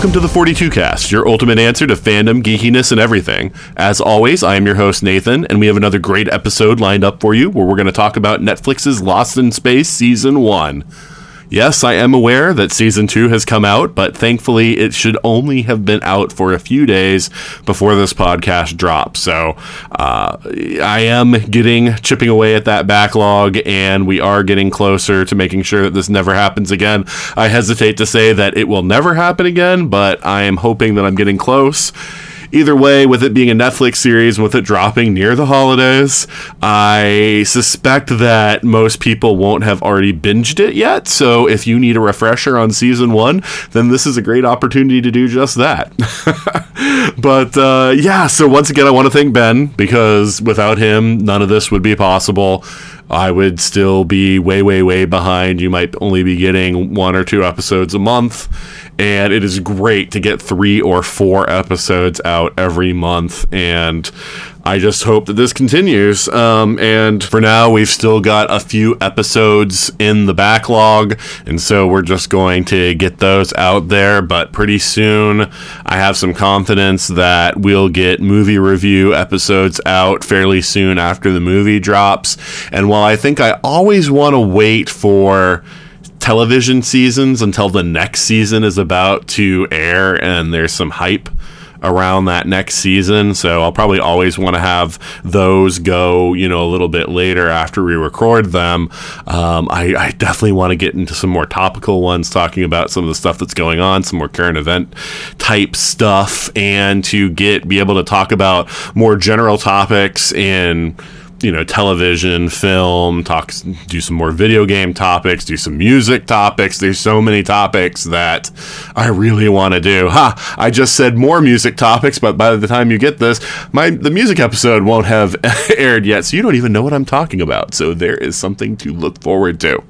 Welcome to the 42 Cast, your ultimate answer to fandom, geekiness, and everything. As always, I am your host, Nathan, and we have another great episode lined up for you where we're going to talk about Netflix's Lost in Space Season 1. Yes, I am aware that season two has come out, but thankfully it should only have been out for a few days before this podcast drops. So uh, I am getting chipping away at that backlog, and we are getting closer to making sure that this never happens again. I hesitate to say that it will never happen again, but I am hoping that I'm getting close either way, with it being a Netflix series, with it dropping near the holidays, I suspect that most people won't have already binged it yet. So if you need a refresher on season one, then this is a great opportunity to do just that. but uh, yeah, so once again, I want to thank Ben because without him, none of this would be possible. I would still be way, way, way behind. You might only be getting one or two episodes a month. And it is great to get three or four episodes out every month. And I just hope that this continues. Um, and for now, we've still got a few episodes in the backlog. And so we're just going to get those out there. But pretty soon, I have some confidence that we'll get movie review episodes out fairly soon after the movie drops. And while I think I always want to wait for television seasons until the next season is about to air and there's some hype around that next season. So I'll probably always want to have those go, you know, a little bit later after we record them. Um, I, I, definitely want to get into some more topical ones, talking about some of the stuff that's going on, some more current event type stuff, and to get be able to talk about more general topics in you know television film talk do some more video game topics do some music topics. There's so many topics that i really want to do. Ha! I just said more music topics but by the time you get this my the music episode won't have aired yet so you don't even know what i'm talking about. So there is something to look forward to.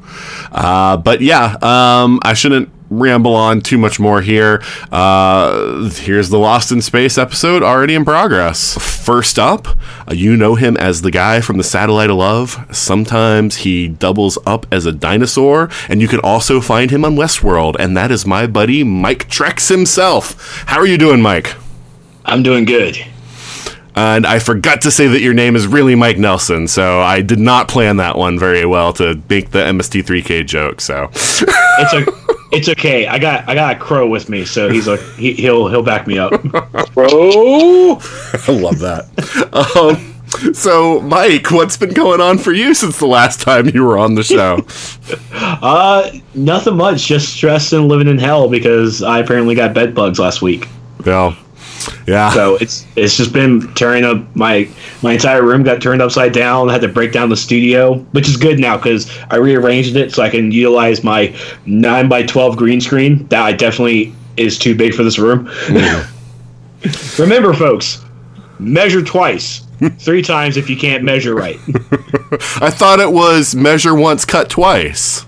Uh, but yeah um, i shouldn't ramble on too much more here. Uh, here's the Lost in Space episode already in progress. First up, uh, you know him as the guy from the Satellite of Love. Sometimes he doubles up as a dinosaur, and you can also find him on Westworld, and that is my buddy Mike Trex himself. How are you doing, Mike? I'm doing good. And I forgot to say that your name is really Mike Nelson, so I did not plan that one very well to make the MST3K joke. So it's a it's okay. I got I got a crow with me, so he's like he, he'll he'll back me up. Crow. I love that. Um, so, Mike, what's been going on for you since the last time you were on the show? uh, nothing much. Just stressed and living in hell because I apparently got bed bugs last week. Well, yeah. So it's it's just been tearing up my my entire room got turned upside down. I had to break down the studio, which is good now because I rearranged it so I can utilize my nine by twelve green screen. That I definitely is too big for this room. Mm. Remember, folks, measure twice. Three times if you can't measure right. I thought it was measure once, cut twice.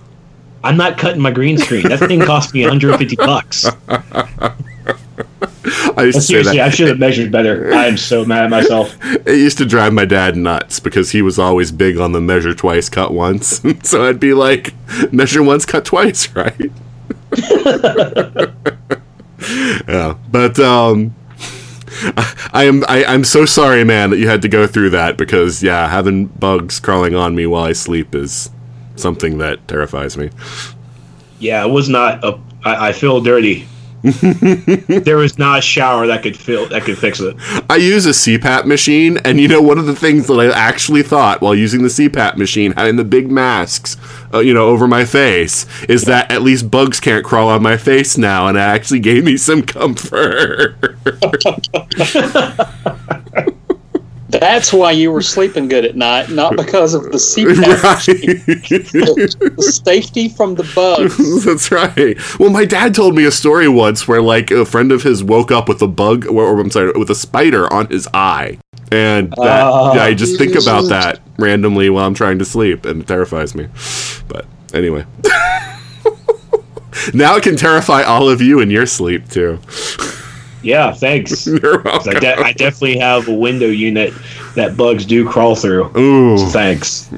I'm not cutting my green screen. That thing cost me 150 bucks. I used seriously, I should have measured better. I am so mad at myself. It used to drive my dad nuts because he was always big on the measure twice, cut once. so I'd be like, measure once, cut twice, right? yeah, but um, I am I, I'm so sorry, man, that you had to go through that because yeah, having bugs crawling on me while I sleep is something that terrifies me. Yeah, it was not a. I, I feel dirty there was not a shower that could fill that could fix it. I use a CPAP machine, and you know one of the things that I actually thought while using the CPAP machine, having the big masks uh, you know, over my face is that at least bugs can't crawl on my face now, and it actually gave me some comfort. That's why you were sleeping good at night, not because of the CPAP. right. the safety from the bugs. That's right. Well, my dad told me a story once where, like, a friend of his woke up with a bug, or, or I'm sorry, with a spider on his eye, and that Oh. yeah, I just think about that randomly while I'm trying to sleep, and it terrifies me. But anyway, now it can terrify all of you in your sleep too. Yeah, thanks. You're 'Cause I, de- I definitely have a window unit that bugs do crawl through. Ooh. Thanks.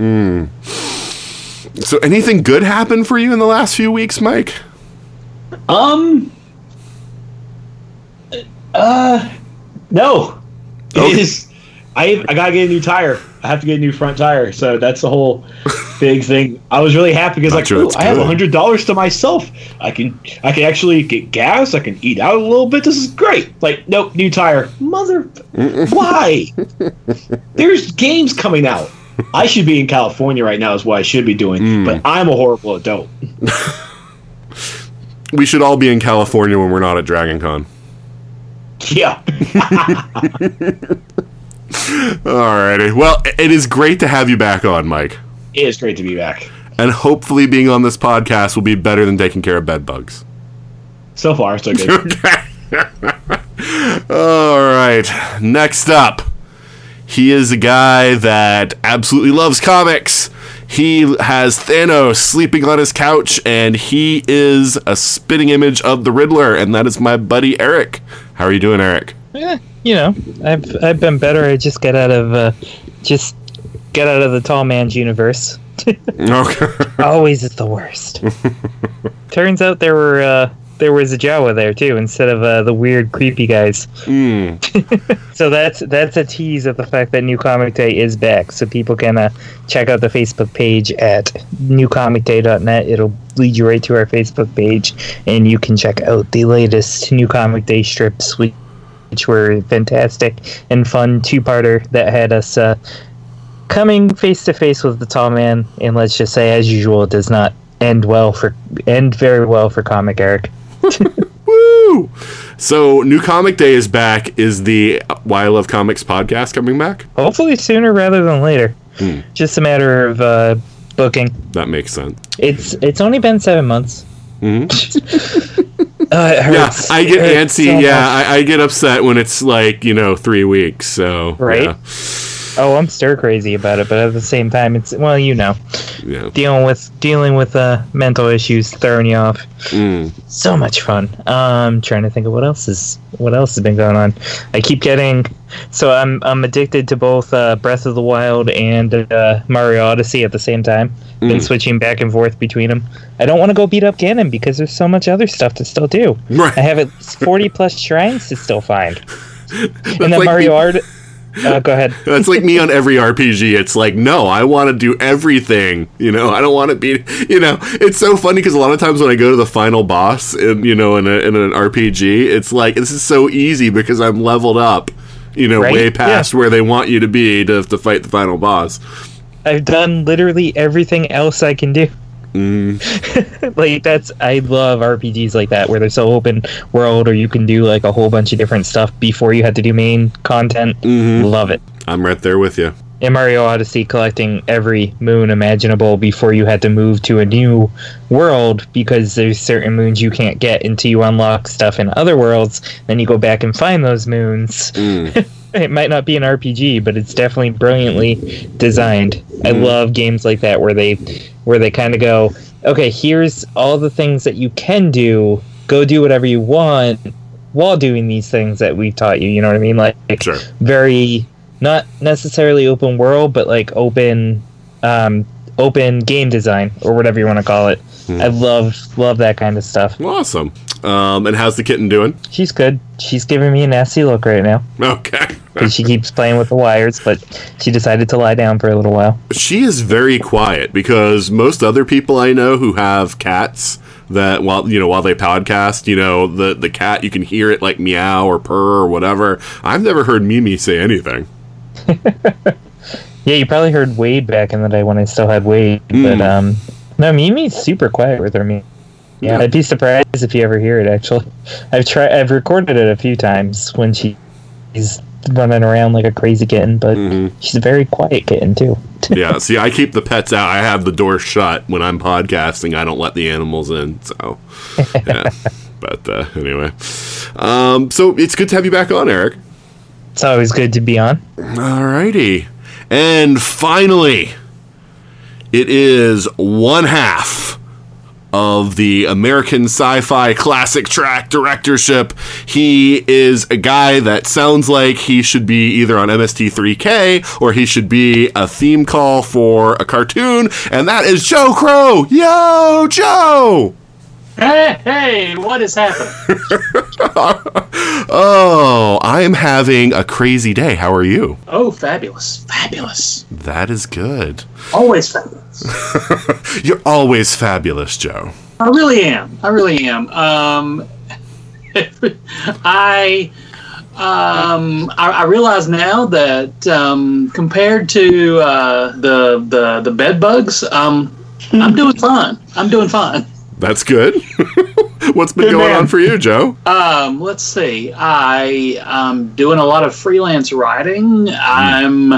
So, anything good happened for you in the last few weeks, Mike? Um. Uh, no. Okay. is. I I gotta get a new tire. I have to get a new front tire. So that's the whole big thing. I was really happy because like, ooh, I have hundred dollars to myself. I can I can actually get gas. I can eat out a little bit. This is great. Like, nope, new tire. Mother, why? There's games coming out. I should be in California right now. Is what I should be doing. Mm. But I'm a horrible adult. We should all be in California when we're not at Dragon Con. Yeah. Alrighty. Well, it is great to have you back on, Mike. It is great to be back. And hopefully, being on this podcast will be better than taking care of bed bugs. So far, so good. All right. Next up, he is a guy that absolutely loves comics. He has Thanos sleeping on his couch, and he is a spitting image of the Riddler, and that is my buddy Eric. How are you doing, Eric? Yeah, you know, I've I've been better. I just get out of uh, just get out of the tall man's universe. Okay. Always is the worst. Turns out there were uh, there was a Jawa there too, instead of uh, the weird creepy guys. Mm. So that's that's a tease of the fact that New Comic Day is back. So people can uh, check out the Facebook page at newcomicday.net. It'll lead you right to our Facebook page, and you can check out the latest New Comic Day strips, which, which were fantastic and fun two-parter that had us uh, coming face to face with the tall man. And let's just say, as usual, it does not end well for end very well for Comic Eric. Woo! So, New Comic Day is back. Is the Why I Love Comics podcast coming back? Hopefully sooner rather than later. Just a matter of uh, booking. That makes sense. It's it's only been seven months. Mhm. Uh, Yeah. I get antsy. so yeah. I, I get upset when it's like you know three weeks. So Right? yeah, Oh, I'm stir crazy about it, but at the same time, it's well, you know, yeah. dealing with dealing with uh, mental issues throwing you off. Mm. So much fun. Um, trying to think of what else is what else has been going on. I keep getting so I'm I'm addicted to both uh, Breath of the Wild and uh, Mario Odyssey at the same time. Been Mm. switching back and forth between them. I don't want to go beat up Ganon because there's so much other stuff to still do. Right. I have at 40 plus shrines to still find. and then like Mario me- Art. Uh, go ahead. That's like me on every RPG. It's like, no, I want to do everything. You know, I don't want to be. You know, it's so funny because a lot of times when I go to the final boss, in, you know, in, a, in an RPG, it's like this is so easy because I'm leveled up. You know, Right? way past Yeah. where they want you to be to, to fight the final boss. I've done literally everything else I can do. Mm. like that's I love RPGs like that where they're so open world or you can do like a whole bunch of different stuff before you had to do main content. Mhm. Love it. I'm right there with you. In Mario Odyssey, collecting every moon imaginable before you had to move to a new world because there's certain moons you can't get until you unlock stuff in other worlds. Then you go back and find those moons. Mm. it might not be an RPG, but it's definitely brilliantly designed. I love games like that where they where they kind of go, okay, here's all the things that you can do. Go do whatever you want while doing these things that we've taught you. You know what I mean? Like Sure. very not necessarily open world, but like open um, open game design or whatever you want to call it. I love love that kind of stuff. Awesome. Um, and how's the kitten doing? She's good. She's giving me a nasty look right now Okay. because she keeps playing with the wires, but she decided to lie down for a little while. she is very quiet because most other people I know who have cats that while you know while they podcast, you know the the cat you can hear it like meow or purr or whatever. I've never heard Mimi say anything. Yeah, you probably heard Wade back in the day when I still had Wade, but um, No, Mimi's super quiet with her. Me. Yeah, Yeah. I'd be surprised if you ever hear it. Actually, I've tried. I've recorded it a few times when she- she's running around like a crazy kitten, but Mhm. she's a very quiet kitten too. yeah, see, I keep the pets out. I have the door shut when I'm podcasting. I don't let the animals in. So, yeah. but uh, anyway, um, so it's good to have you back on, Eric. It's always good to be on. Alrighty. And finally, it is one half of the American Sci Fi Classic Track Directorship. He is a guy that sounds like he should be either on MST3K or he should be a theme call for a cartoon, and that is Joe Crow. Yo, Joe! Hey, hey, what is happening? Oh, I am having a crazy day. How are you? Oh, fabulous, fabulous. That is good. Always fabulous. You're always fabulous, Joe. I really am. I really am. Um, I, um, I I realize now that um, compared to uh, the the the bed bugs, um, I'm doing fine. I'm doing fine. That's good. What's been Good going man. on for you, Joe? Um, let's see. I am doing a lot of freelance writing. I'm.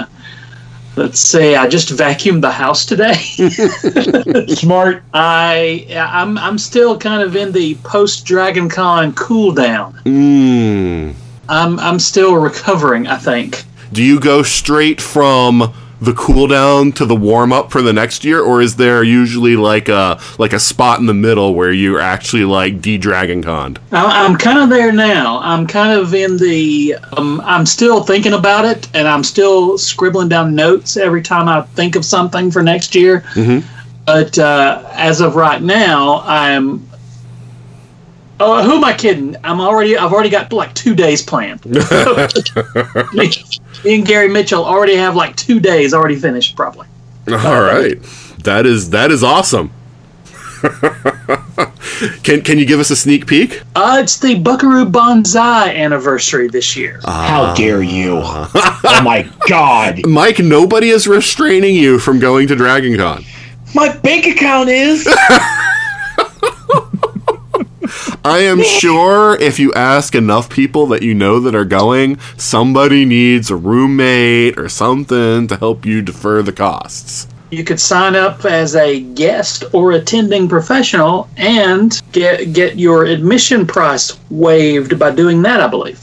Let's see. I just vacuumed the house today. Smart. I I'm I'm still kind of in the post Dragon Con cool down. Mm. I'm I'm still recovering. I think. Do you go straight from the cooldown to the warm up for the next year, or is there usually like a like a spot in the middle where you're actually like de Dragon Con? I'm kind of there now. I'm kind of in the. Um, I'm still thinking about it, and I'm still scribbling down notes every time I think of something for next year. Mhm. But uh, as of right now, I'm. Oh, who am I kidding? I'm already. I've already got like two days planned. me, me and Gary Mitchell already have like two days already finished, probably. All right, that is that is awesome. can can you give us a sneak peek? Uh, it's the Buckaroo Banzai anniversary this year. How dare you? oh my god. Mike, nobody is restraining you from going to DragonCon. My bank account is. I am sure if you ask enough people that you know that are going, somebody needs a roommate or something to help you defer the costs. You could sign up as a guest or attending professional and get get your admission price waived by doing that, I believe.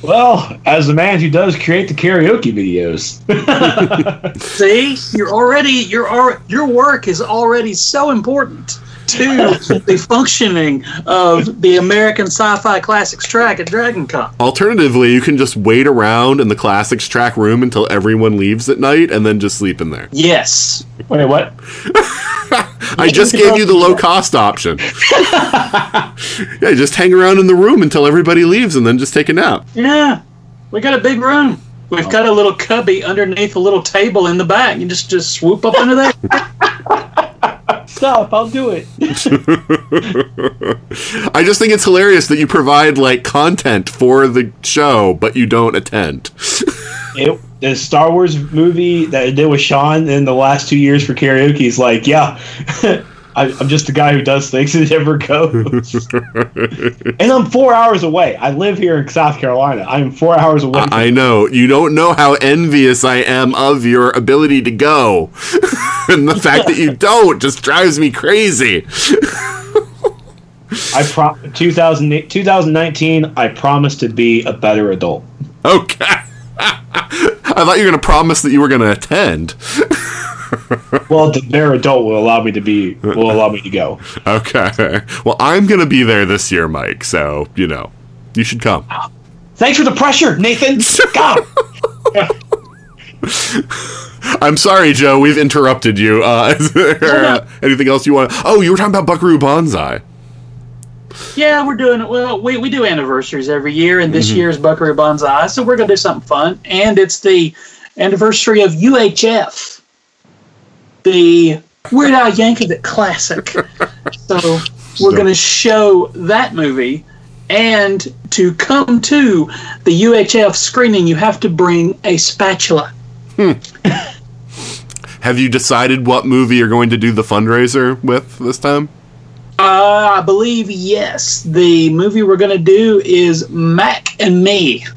Well, as the man who does create the karaoke videos. See, you're already your al- your work is already so important to the functioning of the American Sci-Fi Classics track at Dragon Con. Alternatively, you can just wait around in the classics track room until everyone leaves at night and then just sleep in there. Yes. Wait, what? I just gave you the low cost option. yeah, just hang around in the room until everybody leaves and then just take a nap. Yeah. We got a big room. We've got a little cubby underneath a little table in the back. You just just swoop up under there. Stop, I'll do it. I just think it's hilarious that you provide like content for the show, but you don't attend. it, the Star Wars movie that I did with Sean in the last two years for karaoke is like, yeah, I, I'm just the guy who does things and never goes. and I'm four hours away. I live here in South Carolina. I'm four hours away. I know. You don't know how envious I am of your ability to go. and the fact that you don't just drives me crazy. I pro- 2000, 2019. I promise to be a better adult. Okay. I thought you were going to promise that you were going to attend. Well, the better adult will allow me to be. Will allow me to go. Okay. Well, I'm going to be there this year, Mike. So, you know, you should come. Thanks for the pressure, Nathan. God. I'm sorry, Joe. We've interrupted you. Uh, is there uh, anything else you want? Oh, you were talking about Buckaroo Banzai. Yeah, we're doing well. We, we do anniversaries every year, and this year's Buckaroo Banzai, so we're gonna do something fun. And it's the anniversary of UHF, the Weird Al Yankovic classic. so we're gonna show that movie. And to come to the UHF screening, you have to bring a spatula. have you decided what movie you're going to do the fundraiser with this time? Uh, I believe yes. The movie we're going to do is Mac and Me.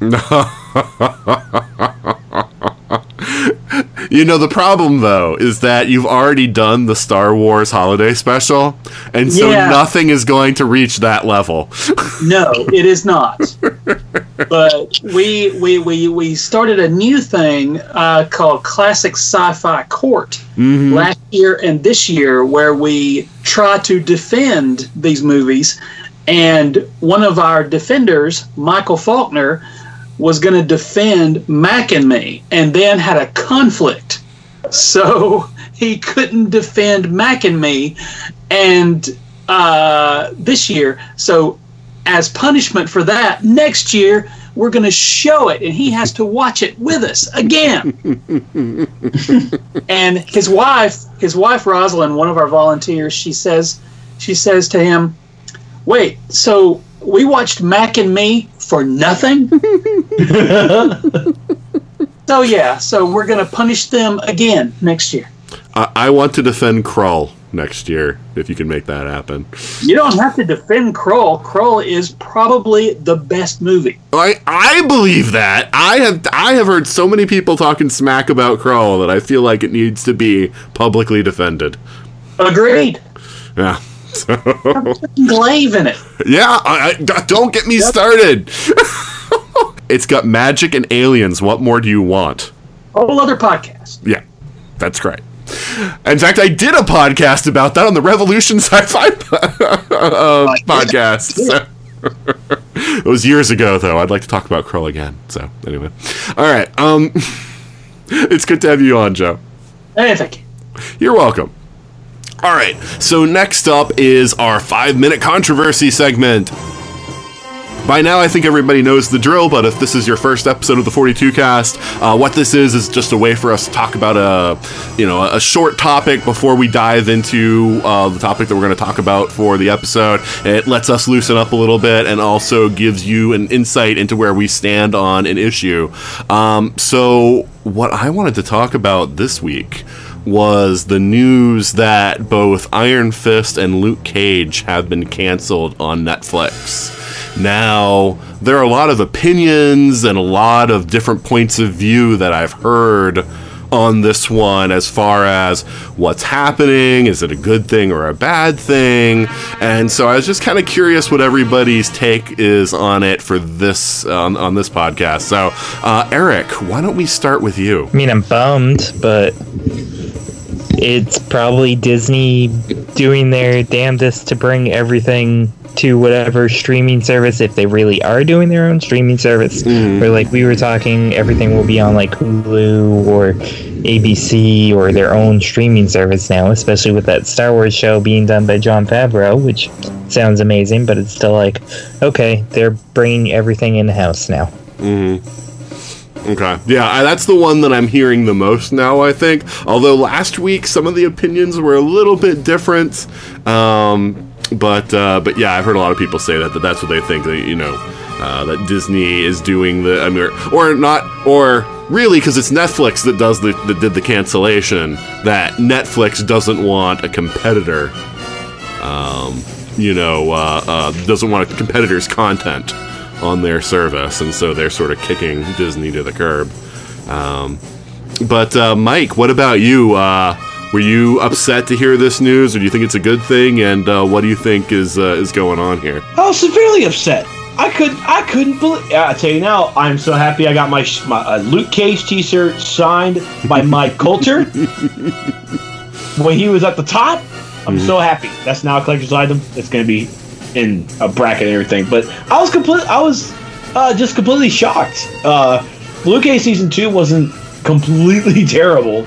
You know, the problem though is that you've already done the Star Wars holiday special, and so Yeah. nothing is going to reach that level. No, it is not. but we we we we started a new thing uh, called Classic Sci-Fi Court last year and this year, where we try to defend these movies. And one of our defenders, Michael Faulkner, was going to defend Mac and Me, and then had a conflict, so he couldn't defend Mac and Me, and uh, this year. So as punishment for that, next year we're going to show it, and he has to watch it with us again. and his wife, his wife Rosalind, one of our volunteers, she says, she says to him, "Wait, so we watched Mac and Me for nothing?" so yeah, so we're going to punish them again next year. I, I want to defend Krull next year if you can make that happen. You don't have to defend Krull. Krull is probably the best movie. I I believe that. I have I have heard so many people talking smack about Krull that I feel like it needs to be publicly defended. Agreed. Yeah. So, Glaive in it. yeah, I, I- don't get me started. it's got magic and aliens. What more do you want? Whole other podcast. Yeah, that's great. In fact, I did a podcast about that on the Revolution Sci-Fi uh, podcast. it was years ago, though. I'd like to talk about Krull again. So, anyway, all right. Um, it's good to have you on, Joe. Hey, thank you. You're welcome. All right. So next up is our five-minute controversy segment. By now, I think everybody knows the drill, but if this is your first episode of the 42 cast, uh, what this is is just a way for us to talk about a, you know, a short topic before we dive into uh, the topic that we're going to talk about for the episode. It lets us loosen up a little bit and also gives you an insight into where we stand on an issue. Um, so, what I wanted to talk about this week was the news that both Iron Fist and Luke Cage have been canceled on Netflix. Now, there are a lot of opinions and a lot of different points of view that I've heard on this one as far as what's happening, is it a good thing or a bad thing? And so I was just kind of curious what everybody's take is on it for this on, on this podcast. So, uh, Eric, why don't we start with you? I mean, I'm bummed, but it's probably Disney doing their damnedest to bring everything to whatever streaming service if they really are doing their own streaming service. Or like we were talking, everything will be on like Hulu or ABC or their own streaming service now, especially with that Star Wars show being done by Jon Favreau, which sounds amazing, but it's still like, okay, they're bringing everything in house now. Okay. Yeah, I, that's the one that I'm hearing the most now, I think. Although last week some of the opinions were a little bit different. Um, but uh, but yeah, I've heard a lot of people say that, that that's what they think that you know uh, that Disney is doing the I mean or, or not or really because it's Netflix that does the that did the cancellation that Netflix doesn't want a competitor um, you know uh, uh, doesn't want a competitor's content on their service and so they're sort of kicking Disney to the curb. Um, but uh, Mike what about you? Uh, were you upset to hear this news, or do you think it's a good thing? And uh, what do you think is uh, is going on here? I was severely upset. I could I couldn't believe. I tell you now, I'm so happy I got my my uh, Luke Cage T-shirt signed by Mike Colter when he was at the top. I'm so happy. That's now a collector's item. It's going to be in a bracket and everything. But I was complete. I was uh, just completely shocked. Uh, Luke Cage season two wasn't completely terrible.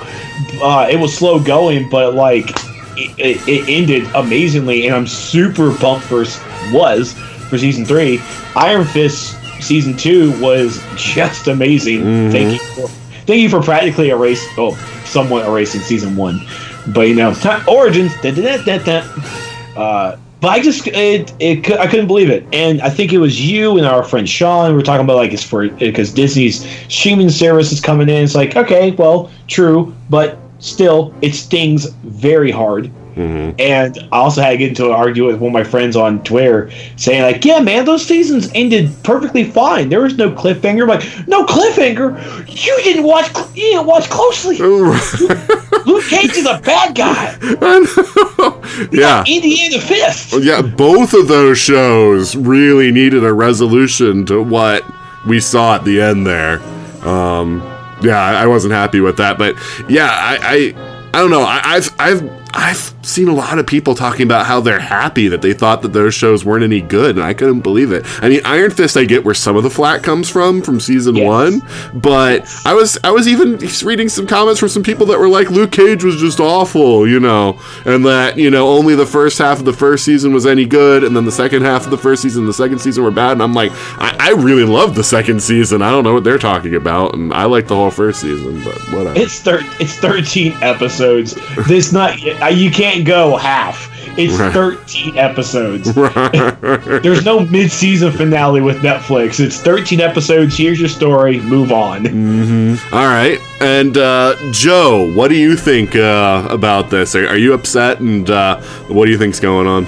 Uh, it was slow going, but like it, it, it ended amazingly, and I'm super pumped for was for season three. Iron Fist season two was just amazing. Thank you, for, thank you for practically erasing, oh, somewhat erasing season one. But you know, origins. Da, da, da, da, da. Uh, but I just it, it I couldn't believe it, and I think it was you and our friend Sean. We were talking about like it's for because Disney's streaming service is coming in. It's like okay, well, true, but still it stings very hard. Mm-hmm. And I also had to get into an argument with one of my friends on Twitter saying, like, yeah, man, those seasons ended perfectly fine. There was no cliffhanger. I'm like, no cliffhanger? You didn't watch you didn't watch closely. Luke Cage is a bad guy. yeah. Indiana Fist. Yeah, both of those shows really needed a resolution to what we saw at the end there. Um, yeah, I wasn't happy with that, but yeah, I, I, I don't know. I, I've, I've, I've seen a lot of people talking about how they're happy that they thought that those shows weren't any good, and I couldn't believe it. I mean, Iron Fist, I get where some of the flack comes from from season Yes. one, but I was, I was even reading some comments from some people that were like, Luke Cage was just awful, you know, and that you know only the first half of the first season was any good, and then the second half of the first season, and the second season were bad, and I'm like, I, I really loved the second season. I don't know what they're talking about, and I like the whole first season, but whatever. It's thir- it's 13 episodes. This not uh, you can't go half. It's Right. 13 episodes. Right. There's no mid-season finale with Netflix. It's 13 episodes. Here's your story. Move on. All right, and uh, Joe, what do you think uh, about this? Are, are you upset, and uh, what do you think's going on?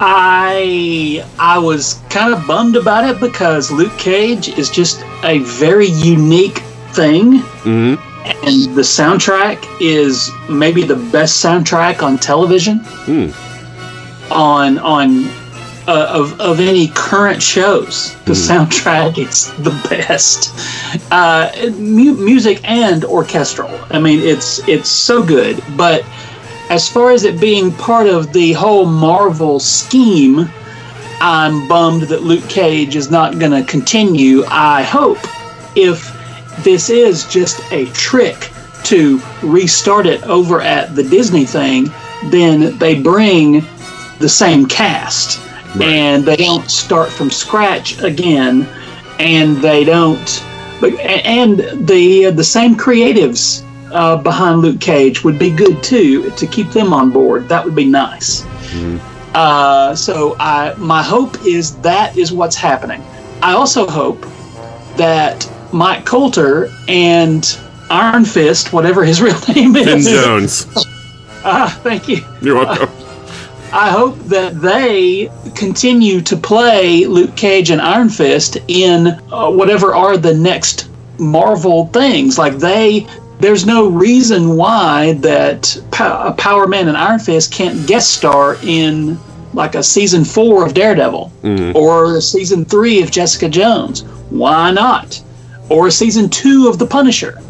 I I was kind of bummed about it because Luke Cage is just a very unique thing, hmm and the soundtrack is maybe the best soundtrack on television. Hmm. On on uh, of of any current shows, the soundtrack is the best. Uh, mu- music and orchestral. I mean, it's it's so good, but as far as it being part of the whole Marvel scheme, I'm bummed that Luke Cage is not going to continue. I hope if this is just a trick to restart it over at the Disney thing, then they bring the same cast and they don't start from scratch again and they don't but and the the same creatives uh, behind Luke Cage would be good too to keep them on board. That would be nice. Uh, so I my hope is that is what's happening. I also hope that Mike Colter and Iron Fist, whatever his real name Finn is, Jones, ah, thank you. you're welcome. I hope that they continue to play Luke Cage and Iron Fist in uh, whatever are the next Marvel things. Like they, there's no reason why that Pow- Power Man and Iron Fist can't guest star in like a season four of Daredevil or a season three of Jessica Jones. Why not? Or a season two of The Punisher.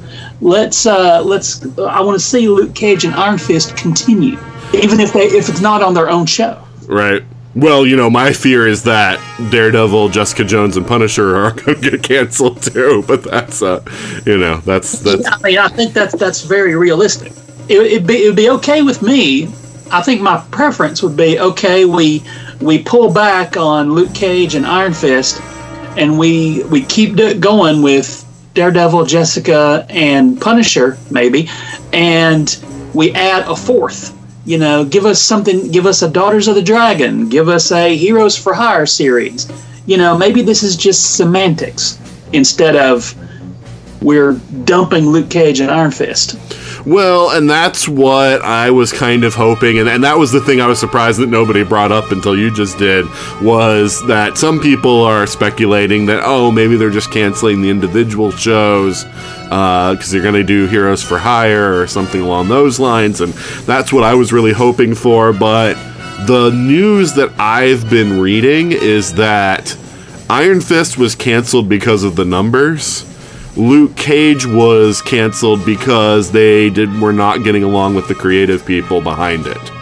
Let's uh, let's. I want to see Luke Cage and Iron Fist continue, even if they if it's not on their own show. Right. Well, you know, my fear is that Daredevil, Jessica Jones, and Punisher are going to get canceled too. But that's, uh, you know, that's that's I mean, I think that's that's very realistic. It, it'd be it'd be okay with me. I think my preference would be okay. We we pull back on Luke Cage and Iron Fist, and we we keep going with Daredevil, Jessica, and Punisher maybe, and we add a fourth. You know, give us something. Give us a Daughters of the Dragon. Give us a Heroes for Hire series. You know, maybe this is just semantics instead of we're dumping Luke Cage and Iron Fist. Well, and that's what I was kind of hoping, and, and that was the thing I was surprised that nobody brought up until you just did, was that some people are speculating that, oh, maybe they're just canceling the individual shows uh, because they're going to do Heroes for Hire or something along those lines, and that's what I was really hoping for, but the news that I've been reading is that Iron Fist was canceled because of the numbers. Luke Cage was canceled because they did were not getting along with the creative people behind it.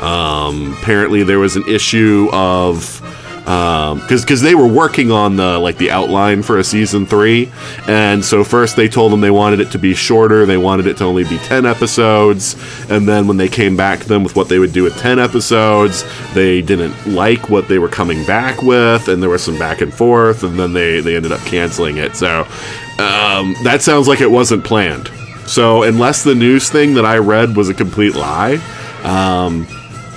Um, apparently, there was an issue of because because they were working on the like the outline for a season three, and so first they told them they wanted it to be shorter. They wanted it to only be ten episodes, and then when they came back to them with what they would do with ten episodes, they didn't like what they were coming back with, and there was some back and forth, and then they they ended up canceling it. So um, that sounds like it wasn't planned. So unless the news thing that I read was a complete lie, um,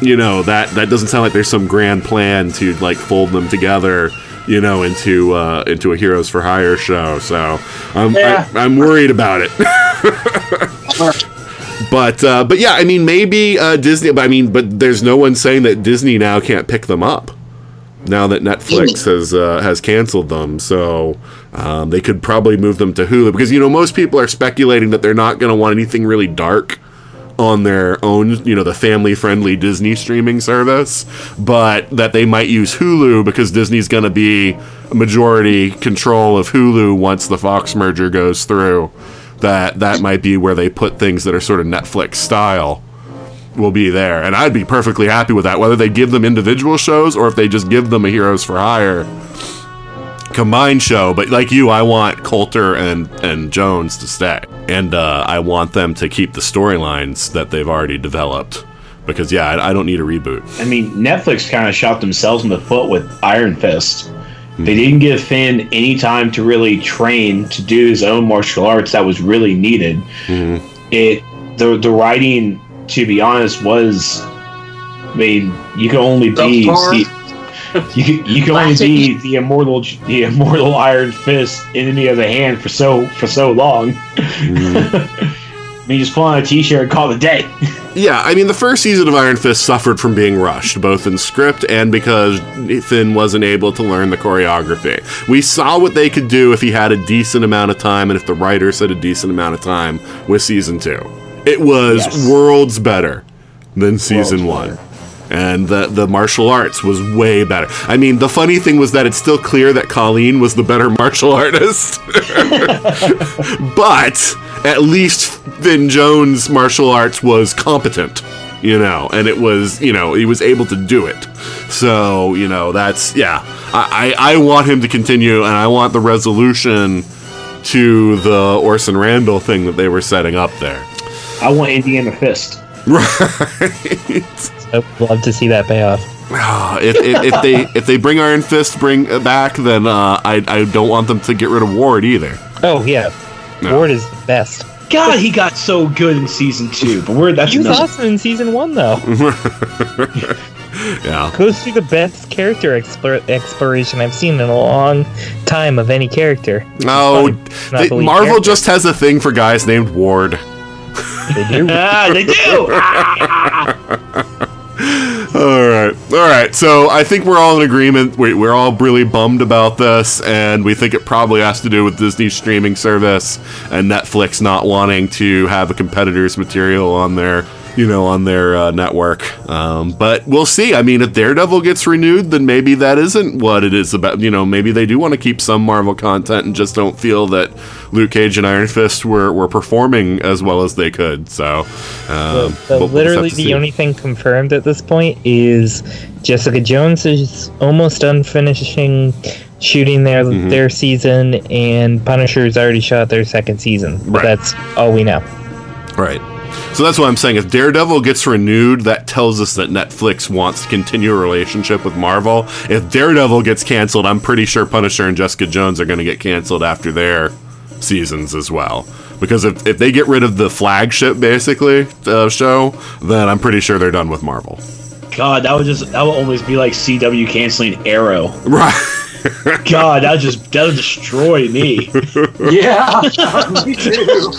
you know that that doesn't sound like there's some grand plan to like fold them together you know, into uh, into a Heroes for Hire show. So I'm Yeah. I, I'm worried about it. But uh, but yeah, I mean maybe uh, Disney. But I mean, but there's no one saying that Disney now can't pick them up. Now that Netflix has uh, has canceled them, so um, they could probably move them to Hulu because you know most people are speculating that they're not going to want anything really dark on their own, you know, the family friendly Disney streaming service, but that they might use Hulu because Disney's going to be majority control of Hulu once the Fox merger goes through. That that might be where they put things that are sort of Netflix style will be there. And I'd be perfectly happy with that whether they give them individual shows or if they just give them a Heroes for Hire combined show, but like you, I want Colter and and Jones to stay, and uh, I want them to keep the storylines that they've already developed. Because yeah, I, I don't need a reboot. I mean, Netflix kind of shot themselves in the foot with Iron Fist. They didn't give Finn any time to really train to do his own martial arts that was really needed. It the the writing, to be honest, was. I mean, you can only be Subpar. The, you can, you can only be the immortal the immortal Iron Fist in of other hand for so for so long. Mm-hmm. I mean, just pull on a t-shirt and call it a day. Yeah, I mean the first season of Iron Fist suffered from being rushed, both in script and because Finn wasn't able to learn the choreography. We saw what they could do if he had a decent amount of time and if the writers had a decent amount of time with season two. It was Yes. worlds better than season Worlds one. And the, the martial arts was way better. I mean, the funny thing was that it's still clear that Colleen was the better martial artist. but at least Finn Jones' martial arts was competent, you know, and it was, you know, he was able to do it. So, you know, that's, yeah. I, I, I want him to continue, and I want the resolution to the Orson Randall thing that they were setting up there. I want Indiana Fist. I would love to see that pay off. Ah, if, if, if they if they bring Iron Fist bring uh, back, then uh, I I don't want them to get rid of Ward either. Oh yeah, No. Ward is the best. God, he got so good in season two, but we're that's He was another. awesome in season one though. Yeah. Goes through the best character explor- exploration I've seen in a long time of any character. No, they- Marvel character. just has a thing for guys named Ward. They do. Ah, they do. All right, all right. So I think we're all in agreement. We, we're all really bummed about this, and we think it probably has to do with Disney's streaming service and Netflix not wanting to have a competitor's material on their, you know, on their uh, network. Um, but we'll see. I mean, if Daredevil gets renewed, then maybe that isn't what it is about. You know, maybe they do want to keep some Marvel content and just don't feel that Luke Cage and Iron Fist were, were performing as well as they could. So, um, So we'll- we'll literally to the see. only thing confirmed at this point is Jessica Jones is almost done finishing shooting their Mm-hmm. their season, and Punisher's already shot their second season. Right. that's all we know. Right. So that's what I'm saying. If Daredevil gets renewed, that tells us that Netflix wants to continue a relationship with Marvel. If Daredevil gets canceled, I'm pretty sure Punisher and Jessica Jones are going to get canceled after their seasons as well. Because if, if they get rid of the flagship, basically, uh, show, then I'm pretty sure they're done with Marvel. God, that would just that would almost be like CW canceling Arrow. Right. God, that would just that would destroy me. Yeah, me too.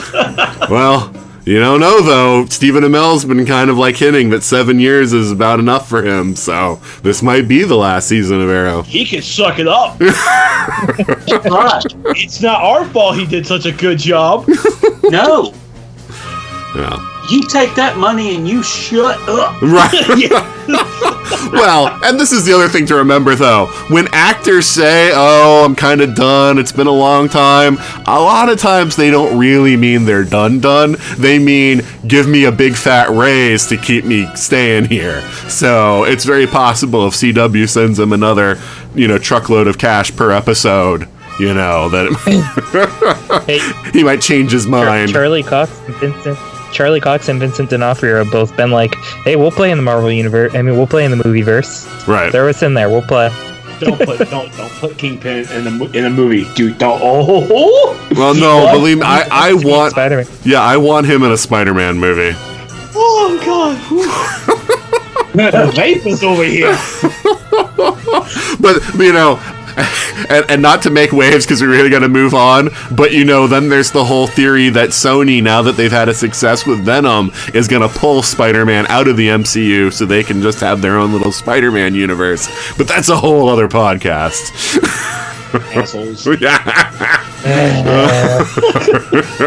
well, you don't know, though. Stephen Amell's been kind of like hinting that seven years is about enough for him, so this might be the last season of Arrow. He can suck it up. Right. It's not our fault he did such a good job. No, Yeah. You take that money and you shut up. Right. well, and this is the other thing to remember, though. When actors say, "Oh, I'm kind of done. It's been a long time," a lot of times they don't really mean they're done. Done. They mean give me a big fat raise to keep me staying here. So it's very possible if CW sends them another, you know, truckload of cash per episode. You know that Hey, he might change his mind. Charlie Cox Vincent. Charlie Cox and Vincent D'Onofrio have both been like, "Hey, we'll play in the Marvel universe. I mean, we'll play in the movieverse. Right. Throw us in there. We'll play." Don't put don't don't put Kingpin in the in a movie, dude. Don't. Oh, Well, no, believe me, I, I want. Spider-Man. Yeah, I want him in a Spider-Man movie. oh God. the vapors over here. but you know and, and not to make waves because we really got to move on. But you know, then there's the whole theory that Sony, now that they've had a success with Venom, is going to pull Spider-Man out of the MCU so they can just have their own little Spider-Man universe. But that's a whole other podcast. Assholes. yeah.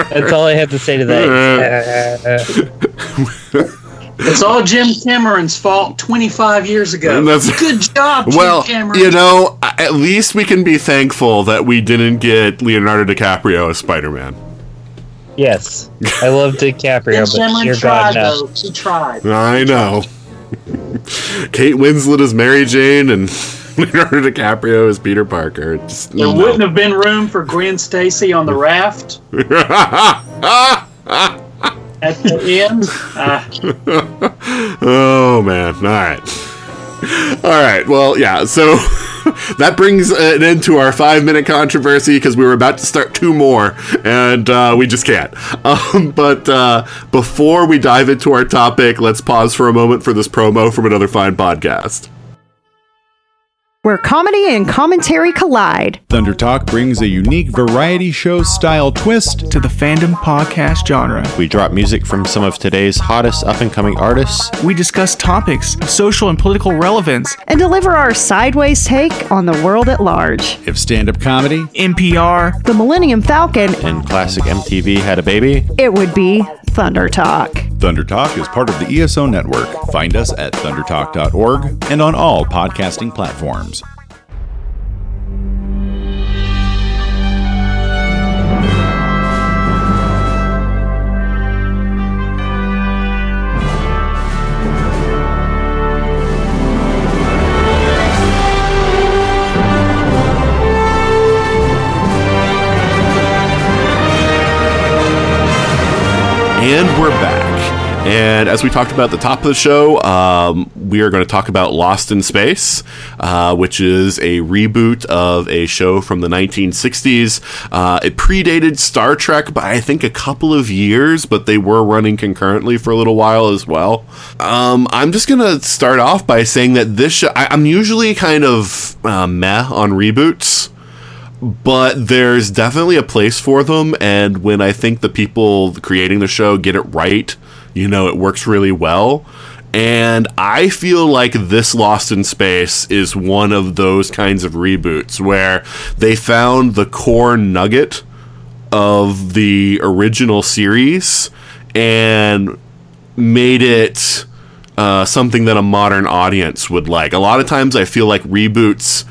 That's all I have to say to that. It's all Jim Cameron's fault 25 years ago. That's- Good job, Jim Cameron. Well, Cameron. you know, at least we can be thankful that we didn't get Leonardo DiCaprio as Spider-Man. yes, I love DiCaprio, but Cameron dear tried, God, no. though. He tried. I know. Kate Winslet as Mary Jane and Leonardo DiCaprio as Peter Parker. Just, There no. wouldn't have been room for Gwen Stacy on the raft at the end. Uh, oh man! All right, all right. Well, yeah. So that brings an end to our five-minute controversy because we were about to start two more, and uh, we just can't. Um, but uh, before we dive into our topic, let's pause for a moment for this promo from another fine podcast. Where comedy and commentary collide. Thunder Talk brings a unique variety show style twist to the fandom podcast genre. We drop music from some of today's hottest up and coming artists. We discuss topics of social and political relevance, and deliver our sideways take on the world at large. if stand up comedy, NPR, The Millennium Falcon, And classic MTV had a baby. it would be Thunder Talk. Thunder Talk is part of the ESO network. Find us at thundertalk.org and on all podcasting platforms. And we're back. And as we talked about at the top of the show, um, we are going to talk about Lost in Space, uh, which is a reboot of a show from the 1960s. Uh, it predated Star Trek by, I think, a couple of years, but they were running concurrently for a little while as well. Um, I'm just going to start off by saying that this show, I, I'm usually kind of uh, meh on reboots but there's definitely a place for them and when i think the people creating the show get it right you know it works really well and i feel like this lost in space is one of those kinds of reboots where they found the core nugget of the original series and made it uh, something that a modern audience would like. A lot of times, I feel like reboots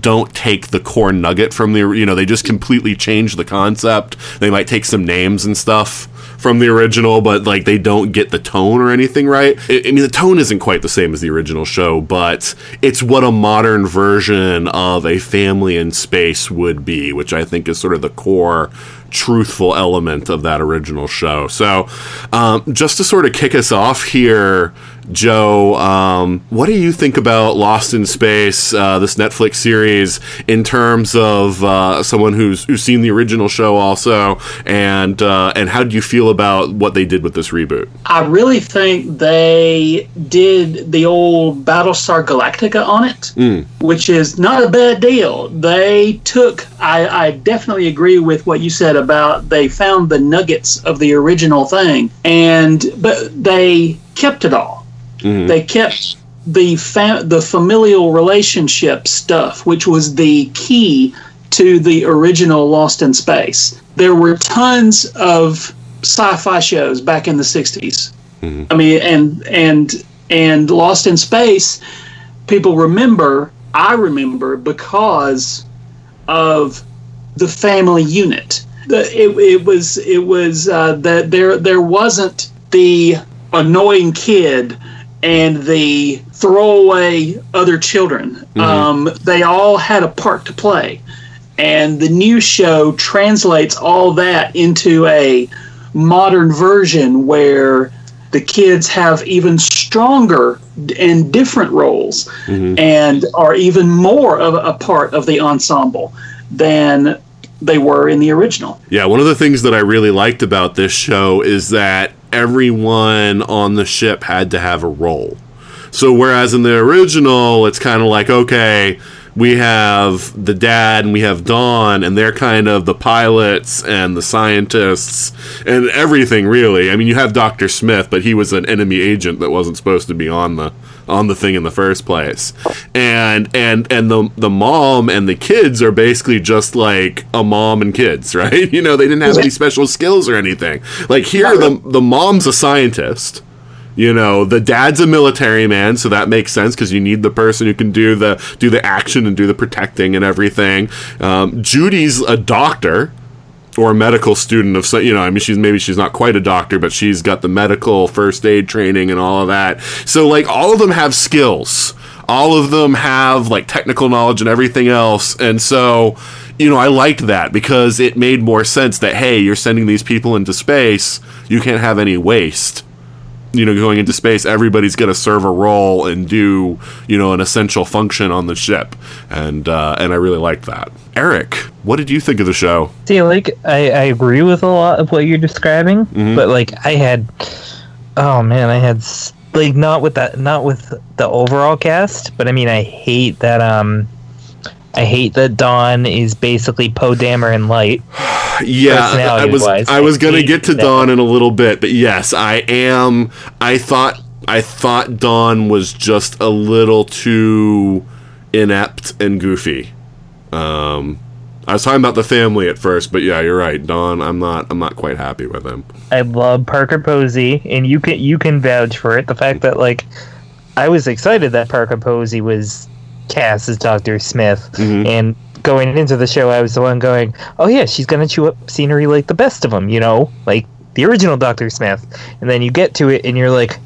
don't take the core nugget from the you know they just completely change the concept. They might take some names and stuff from the original, but like they don't get the tone or anything right. I, mean, the tone isn't quite the same as the original show, but it's what a modern version of a family in space would be, which I think is sort of the core truthful element of that original show. So, um, just to sort of kick us off here, Joe, um, what do you think about Lost in Space, uh, this Netflix series, in terms of uh, someone who's who's seen the original show also, and uh, and how do you feel about what they did with this reboot? I really think they did the old Battlestar Galactica on it, which is not a bad deal. They took, I, I definitely agree with what you said about they found the nuggets of the original thing, and but they kept it all. They kept the fa- the familial relationship stuff, which was the key to the original Lost in Space. There were tons of sci-fi shows back in the 60s. I mean, and and and Lost in Space, people remember. I remember because of the family unit. The, it, it was it was uh, that there there wasn't the annoying kid and the throwaway other children. Um, they all had a part to play, and the new show translates all that into a modern version where the kids have even stronger and different roles and are even more of a part of the ensemble than they were in the original. Yeah, one of the things that I really liked about this show is that everyone on the ship had to have a role. So whereas in the original, it's kind of like okay, we have the dad and we have Don, and they're kind of the pilots and the scientists and everything. Really, I mean, you have Doctor Smith, but he was an enemy agent that wasn't supposed to be on the on the thing in the first place. And and and the the mom and the kids are basically just like a mom and kids, right? You know, they didn't have any special skills or anything. Like here the the mom's a scientist. You know, the dad's a military man, so that makes sense because you need the person who can do the do the action and do the protecting and everything. Um, Judy's a doctor, or a medical student of you know, I mean, she's maybe she's not quite a doctor, but she's got the medical first aid training and all of that. So, like, all of them have skills. All of them have like technical knowledge and everything else. And so, you know, I liked that because it made more sense that hey, you're sending these people into space, you can't have any waste you know going into space everybody's going to serve a role and do you know an essential function on the ship and uh, and i really liked that eric what did you think of the show See, like I, I agree with a lot of what you're describing, Mhm. but like I had, oh man, I had like not with that, not with the overall cast, but I mean I hate that um, I hate that Don is basically Poe Dameron light. yeah i was Personality-wise, i was going to get to don in a little bit but yes i am i thought i thought don was just a little too inept and goofy um I was talking about the family at first, but yeah, you're right. Don, I'm not I'm not quite happy with him. I love Parker Posey, and you can you can vouch for it. The fact that like I was excited that Parker Posey was cast as Doctor Smith, Mhm. and going into the show, I was the one going, "Oh yeah, she's gonna chew up scenery like the best of them," you know, like the original Doctor Smith. And then you get to it, and you're like,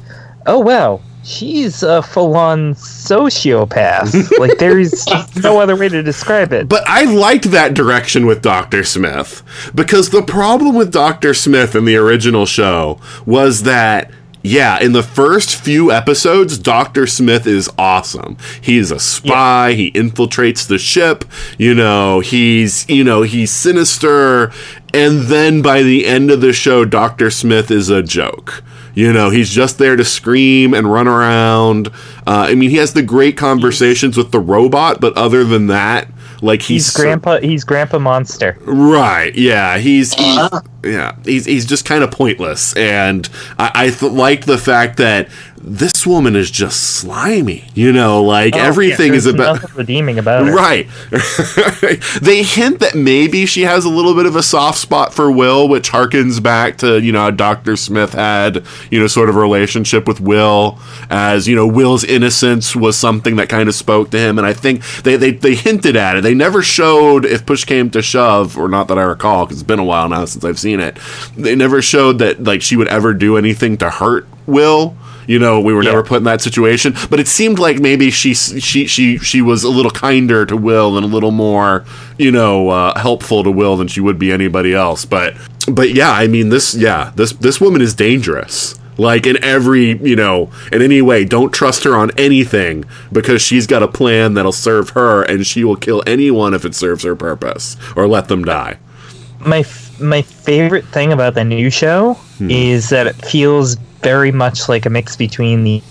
"Oh wow." She's a full-on sociopath. like there's no other way to describe it. But I liked that direction with Dr. Smith because the problem with Dr. Smith in the original show was that yeah, in the first few episodes, Dr. Smith is awesome. He's a spy, he infiltrates the ship, you know, he's, you know, he's sinister, and then by the end of the show, Dr. Smith is a joke. You know, he's just there to scream and run around. Uh, I mean, he has the great conversations with the robot, but other than that, like he's, He's grandpa. He's Grandpa Monster. Right. Yeah. He's he, yeah. He's he's just kind of pointless, and I, I th- like the fact that this woman is just slimy. You know, like Oh, everything yeah, is about redeeming about it. Right. they hint that maybe she has a little bit of a soft spot for Will, which harkens back to, you know, Dr. Smith had, you know, sort of a relationship with Will, as, you know, Will's innocence was something that kind of spoke to him. And I think they, they, they hinted at it. They never showed, if push came to shove, or not that I recall, because it's been a while now since I've seen it, they never showed that, like, she would ever do anything to hurt Will. You know we were never put in that situation. But it seemed like maybe she she she she was a little kinder to will and a little more you know uh, helpful to will than she would be anybody else. But but yeah i mean this yeah this this woman is dangerous. Like in every you know in any way don't trust her on anything because she's got a plan that'll serve her and she will kill anyone if it serves her purpose or let them die. My my favorite thing about the new show Hmm. is that it feels very much like a mix between the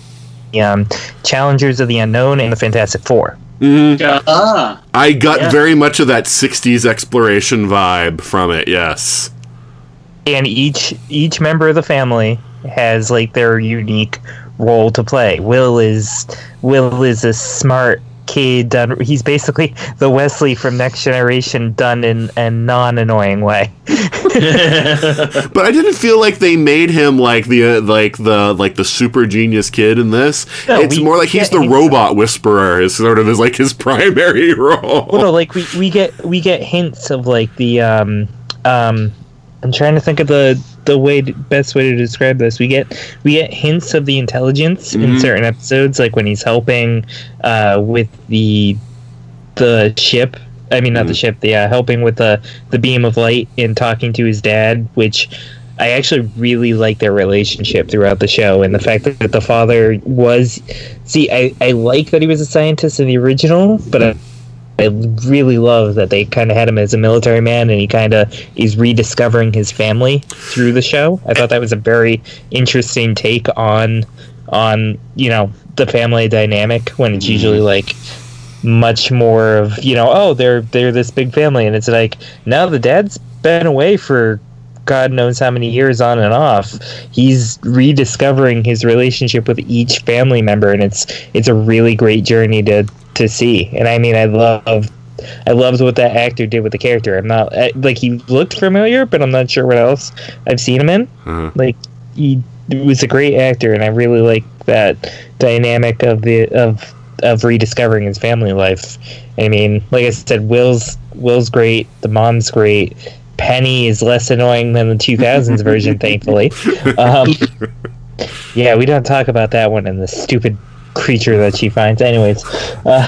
um, Challengers of the Unknown and the Fantastic Four. Ah, i got Yeah. very much of that 60s exploration vibe from it yes And each each member of the family has like their unique role to play. Will is Will is a smart kid. Done, he's basically the Wesley from Next Generation done in a non annoying way. But I didn't feel like they made him like the uh, like the like the super genius kid in this. No, it's we- more like he's yeah, the he's- robot whisperer. Is sort of is like his primary role. well, no, like we, we get we get hints of like the um um I'm trying to think of the the way to, best way to describe this. We get we get hints of the intelligence in Mhm. certain episodes, like when he's helping uh with the the ship. I mean, not the ship. The uh, helping with the the beam of light and talking to his dad, which. I actually really like their relationship throughout the show, and the fact that the father was. See, I, I like that he was a scientist in the original, but I, I really love that they kind of had him as a military man, and he kind of is rediscovering his family through the show. I thought that was a very interesting take on on you know the family dynamic when it's mm-hmm. usually like much more of you know oh they're they're this big family and it's like now the dad's been away for god knows how many years on and off he's rediscovering his relationship with each family member and it's it's a really great journey to to see and i mean i love I loved what that actor did with the character. I'm not I- like he looked familiar, but I'm not sure what else I've seen him in. Uh-huh. Like he was a great actor, and I really like that dynamic of the of of rediscovering his family life. I mean, like I said, Will's Will's great. The mom's great. Penny is less annoying than the 2000s version, thankfully. Um, yeah, we don't talk about that one and the stupid creature that she finds. Anyways, uh,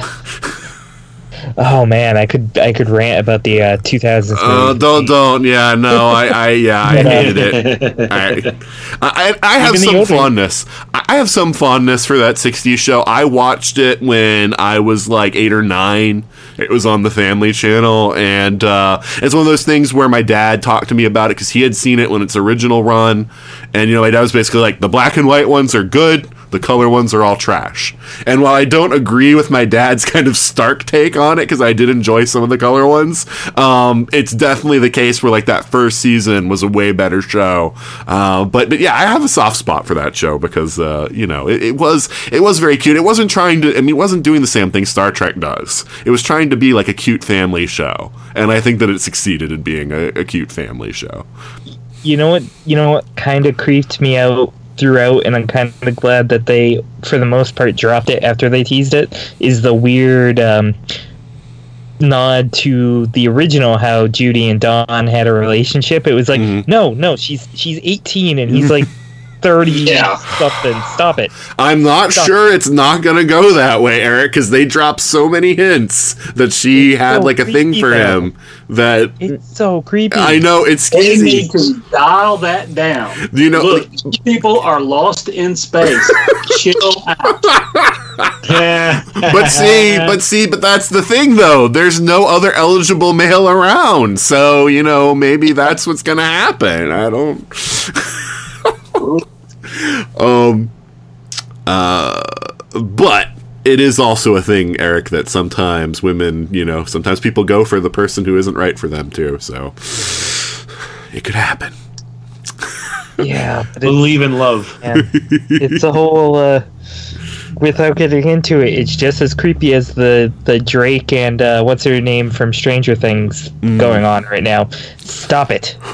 oh man, I could I could rant about the uh, 2000s. Uh, movie. don't don't. Yeah no I, I yeah I hated it. I I, I have Even some fondness. I have some fondness for that 60s show. I watched it when I was like eight or nine. It was on the Family Channel and uh, it's one of those things where my dad talked to me about it because he had seen it when its original run. And you know my dad was basically like the black and white ones are good the color ones are all trash. And while I don't agree with my dad's kind of stark take on it, because I did enjoy some of the color ones, um, it's definitely the case where like that first season was a way better show. Uh, but but yeah, I have a soft spot for that show because uh, you know it, it was it was very cute. It wasn't trying to. I mean, it wasn't doing the same thing Star Trek does. It was trying to be like a cute family show, and I think that it succeeded in being a, a cute family show. you know what you know what kind of creeped me out throughout and i'm kind of glad that they for the most part dropped it after they teased it is the weird um, nod to the original how judy and don had a relationship. It was like no no she's she's 18 and he's like 30 Yeah. something stop it I'm not Stop. sure it's not gonna go that way, Eric, because they dropped so many hints that she It's had so like a thing creepy, for though. him that it's so creepy I know it's They need to dial that down. You know, Look, uh, these people are lost in space. Chill out. but see, but see, but that's the thing though. There's no other eligible male around, so you know maybe that's what's gonna happen. I don't. um. Uh. But it is also a thing, Eric, that sometimes women, you know, sometimes people go for the person who isn't right for them too. So it could happen. yeah Believe in love. yeah, it's a whole uh without getting into it it's just as creepy as the the drake and uh what's her name from stranger things going on right now stop it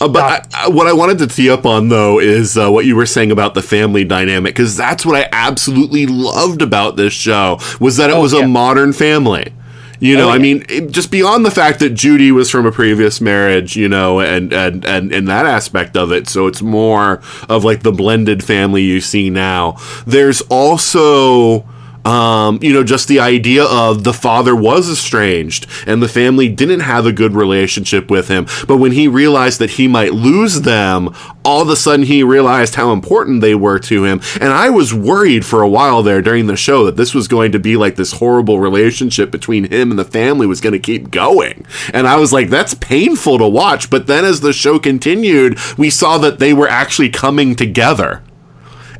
Uh, but I, I, what I wanted to tee up on though is uh, what you were saying about the family dynamic because that's what I absolutely loved about this show was that it Oh, was yeah. a modern family. You know, Oh, I mean, it, just beyond the fact that Judy was from a previous marriage, you know, and and and and that aspect of it, so it's more of like the blended family you see now. There's also um, you know, just the idea of the father was estranged and the family didn't have a good relationship with him. But when he realized that he might lose them, all of a sudden he realized how important they were to him. And I was worried for a while there during the show that this was going to be like this horrible relationship between him and the family was going to keep going. And I was like, that's painful to watch. But then as the show continued, we saw that they were actually coming together.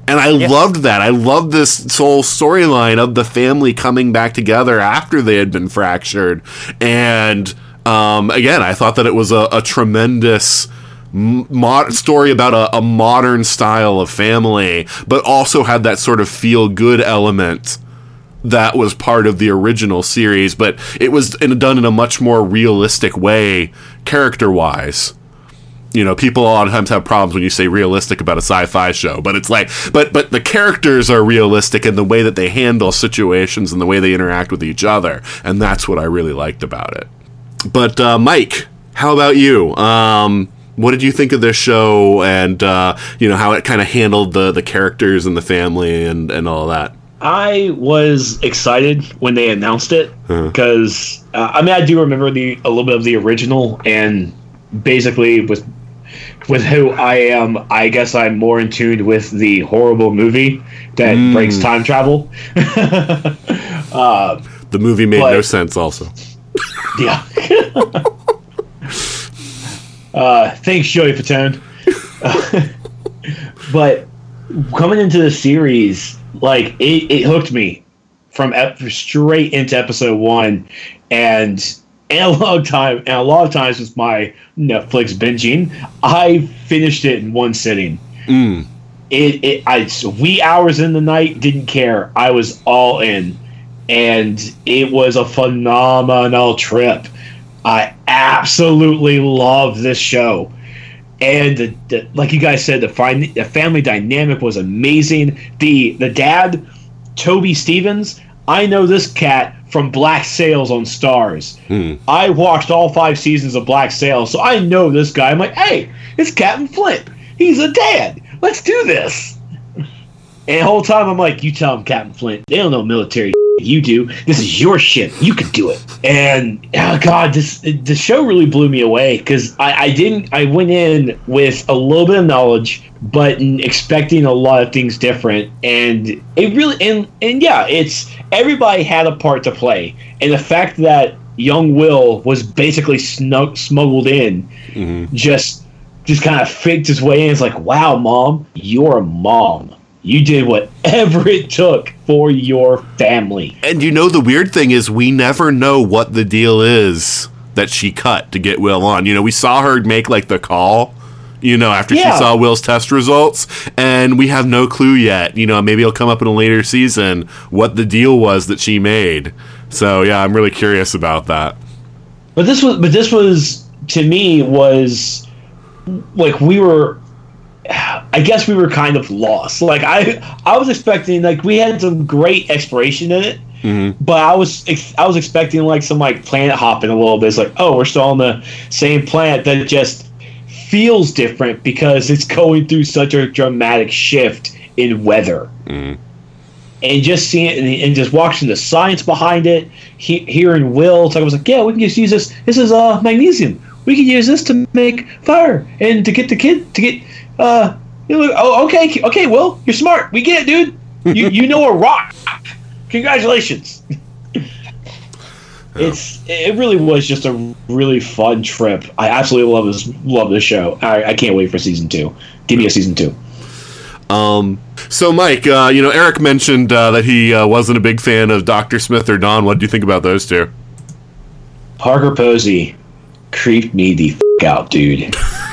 And I loved that. I loved this whole storyline of the family coming back together after they had been fractured. And um, again, I thought that it was a, a tremendous mod- story about a, a modern style of family, but also had that sort of feel good element that was part of the original series. But it was in, done in a much more realistic way, character wise you know people a lot of times have problems when you say realistic about a sci-fi show but it's like but but the characters are realistic in the way that they handle situations and the way they interact with each other and that's what i really liked about it. But uh, mike how about you? Um what did you think of this show and uh, you know how it kind of handled the the characters and the family and and all that? I was excited when they announced it because uh, I mean I do remember the a little bit of the original and basically with with who I am, I guess I'm more in tune with the horrible movie that breaks time travel. uh, the movie made But- no sense also yeah. uh, thanks, Joey Fatone. but coming into the series, like it, it hooked me from ep- straight into episode one, and and a lot of time and a lot of times with my Netflix binging, I finished it in one sitting. Mm. It it I wee hours in the night didn't care. I was all in, and it was a phenomenal trip. I absolutely love this show and the, the, like you guys said, the, fin- the family dynamic was amazing. The the dad, Toby Stephens, I know this cat from Black Sails on Starz. Hmm. I watched all five seasons of Black Sails, so I know this guy. I'm like, hey, it's Captain Flint. He's a dad. Let's do this. And the whole time I'm like, you tell him, Captain Flint. They don't know military. You do. This is your shit. You can do it. And oh god, this the show really blew me away because I, I didn't. I went in with a little bit of knowledge, but expecting a lot of things different. And it really and and yeah, it's everybody had a part to play. And the fact that young Will was basically snug, smuggled in, mm-hmm. just just kind of faked his way in. It's like, wow, mom, you're a mom. You did whatever it took for your family. And you know, the weird thing is, we never know what the deal is that she cut to get Will on. You know, we saw her make like the call, you know, after Yeah. she saw Will's test results, and we have no clue yet. You know, maybe it'll come up in a later season what the deal was that she made. So, yeah, I'm really curious about that. But this was, but this was to me was like we were. I guess we were kind of lost. Like I, I was expecting like we had some great exploration in it, but I was ex- I was expecting like some like planet hopping a little bit. It's like oh we're still on the same planet that just feels different because it's going through such a dramatic shift in weather. And just seeing it and, and just watching the science behind it, he, hearing Will talk, I was like, yeah, we can just use this. This is uh, magnesium. We can use this to make fire and to get the kid to get. Uh, you know, oh, okay, okay, Will, you're smart. We get it, dude. You you know a rock. Congratulations. It's it really was just a really fun trip. I absolutely love this love this show. I, I can't wait for season two. Give me a season two. Um, so, Mike, uh, you know, Eric mentioned uh, that he uh, wasn't a big fan of Dr. Smith or Don. What do you think about those two? Parker Posey creeped me the f- out, dude.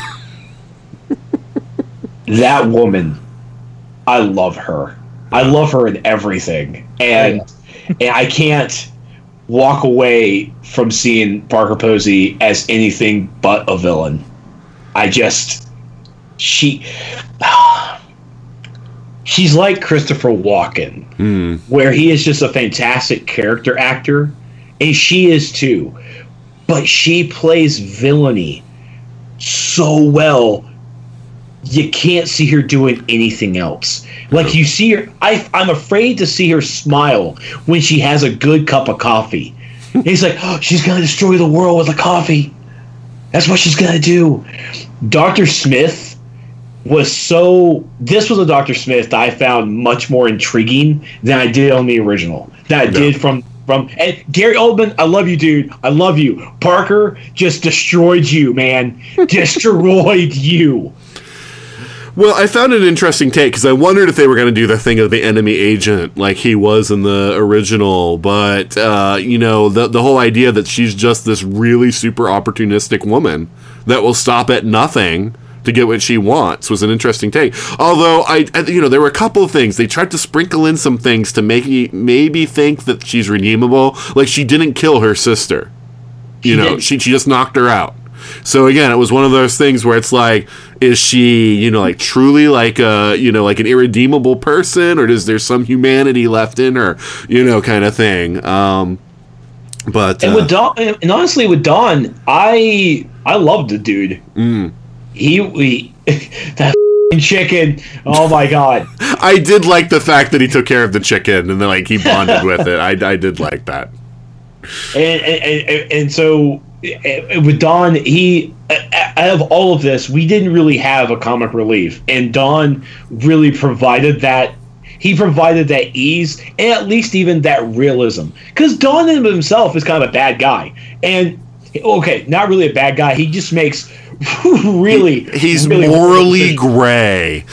that woman, I love her. I love her in everything, oh, and and I can't walk away from seeing Parker Posey as anything but a villain. I just she she's like Christopher Walken, hmm. where he is just a fantastic character actor, and she is too. But she plays villainy so well, you can't see her doing anything else. Like you see her, I, I'm afraid to see her smile when she has a good cup of coffee. And he's like, oh, she's gonna destroy the world with a coffee. That's what she's gonna do. Doctor Smith was so. This was a Doctor Smith that I found much more intriguing than I did on the original. That I did from from and Gary Oldman. I love you, dude. I love you. Parker just destroyed you, man. destroyed you. Well, I found an interesting take because I wondered if they were going to do the thing of the enemy agent like he was in the original, but uh, you know the the whole idea that she's just this really super opportunistic woman that will stop at nothing to get what she wants was an interesting take. Although I, I you know, there were a couple of things they tried to sprinkle in some things to make me maybe think that she's redeemable, like she didn't kill her sister. You know, she she just knocked her out. So again, it was one of those things where it's like, is she, you know, like truly like a, you know, like an irredeemable person, or is there some humanity left in her, you know, kind of thing. Um, but And uh, with Don, and honestly, with Don, I I loved the dude. mm. He, we that chicken. Oh my god. I did like the fact that he took care of the chicken and then like he bonded with it. I, I did like that. and and, and, and so uh, Eh, with Don, he out of all of this, we didn't really have a comic relief, and Don really provided that. He provided that ease and at least even that realism, because Don himself is kind of a bad guy, and okay, not really a bad guy. He just makes really He's really morally gray.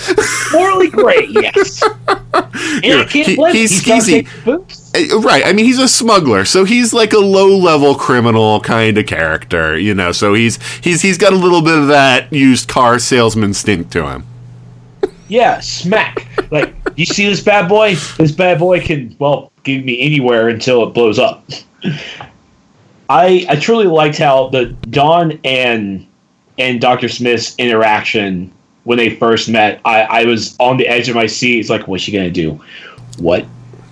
morally gray, Yes, and Yeah, I can't he- blame him. he's He's skeezy. Uh, Right. I mean, he's a smuggler, so he's like a low-level criminal kind of character, you know. So he's he's he's got a little bit of that used car salesman stink to him. Yeah, smack. Like, you see this bad boy? This bad boy can, well, give me anywhere until it blows up. I I truly liked how the Don and and Dr. Smith's interaction when they first met. I, I was on the edge of my seat. It's like, what's she gonna do? What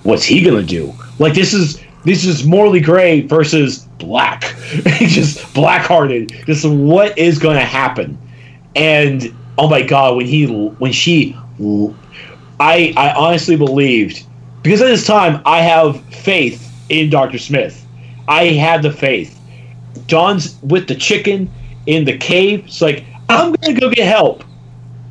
what's he gonna do? Like this is this is morally gray versus black. Just black hearted. Just what is gonna happen? And oh my god, when he when she I I honestly believed because at this time I have faith in Dr. Smith. I had the faith. John's with the chicken in the cave. It's like I'm gonna go get help.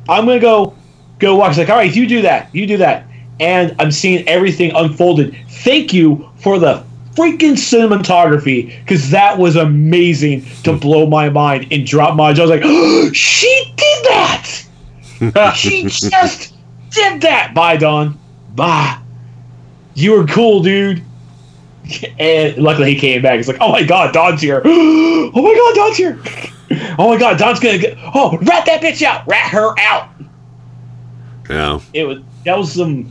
I'm gonna go go walk. It's like all right, you do that. You do that. And I'm seeing everything unfolded. Thank you for the freaking cinematography because that was amazing to blow my mind and drop my jaw. I was like, oh, she did that. she just did that. Bye, Don. Bye. You were cool, dude. And luckily he came back. It's like, oh my god, Don's here. Oh my god, Don's here. Oh my god, Don's gonna get. Oh, rat that bitch out. Rat her out. Yeah. It was that was some.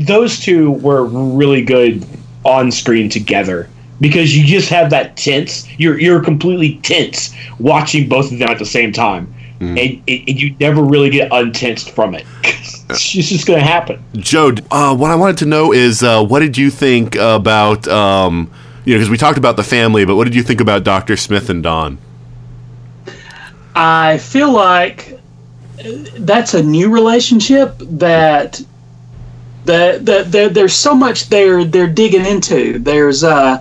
Those two were really good on screen together because you just have that tense. You're you're completely tense watching both of them at the same time, and, and you never really get untensed from it. it's just gonna happen. Joe, uh, what I wanted to know is uh, what did you think about um, you know because we talked about the family, but what did you think about Doctor Smith and Don? I feel like that's a new relationship that that that there, there's so much they're they're digging into. There's uh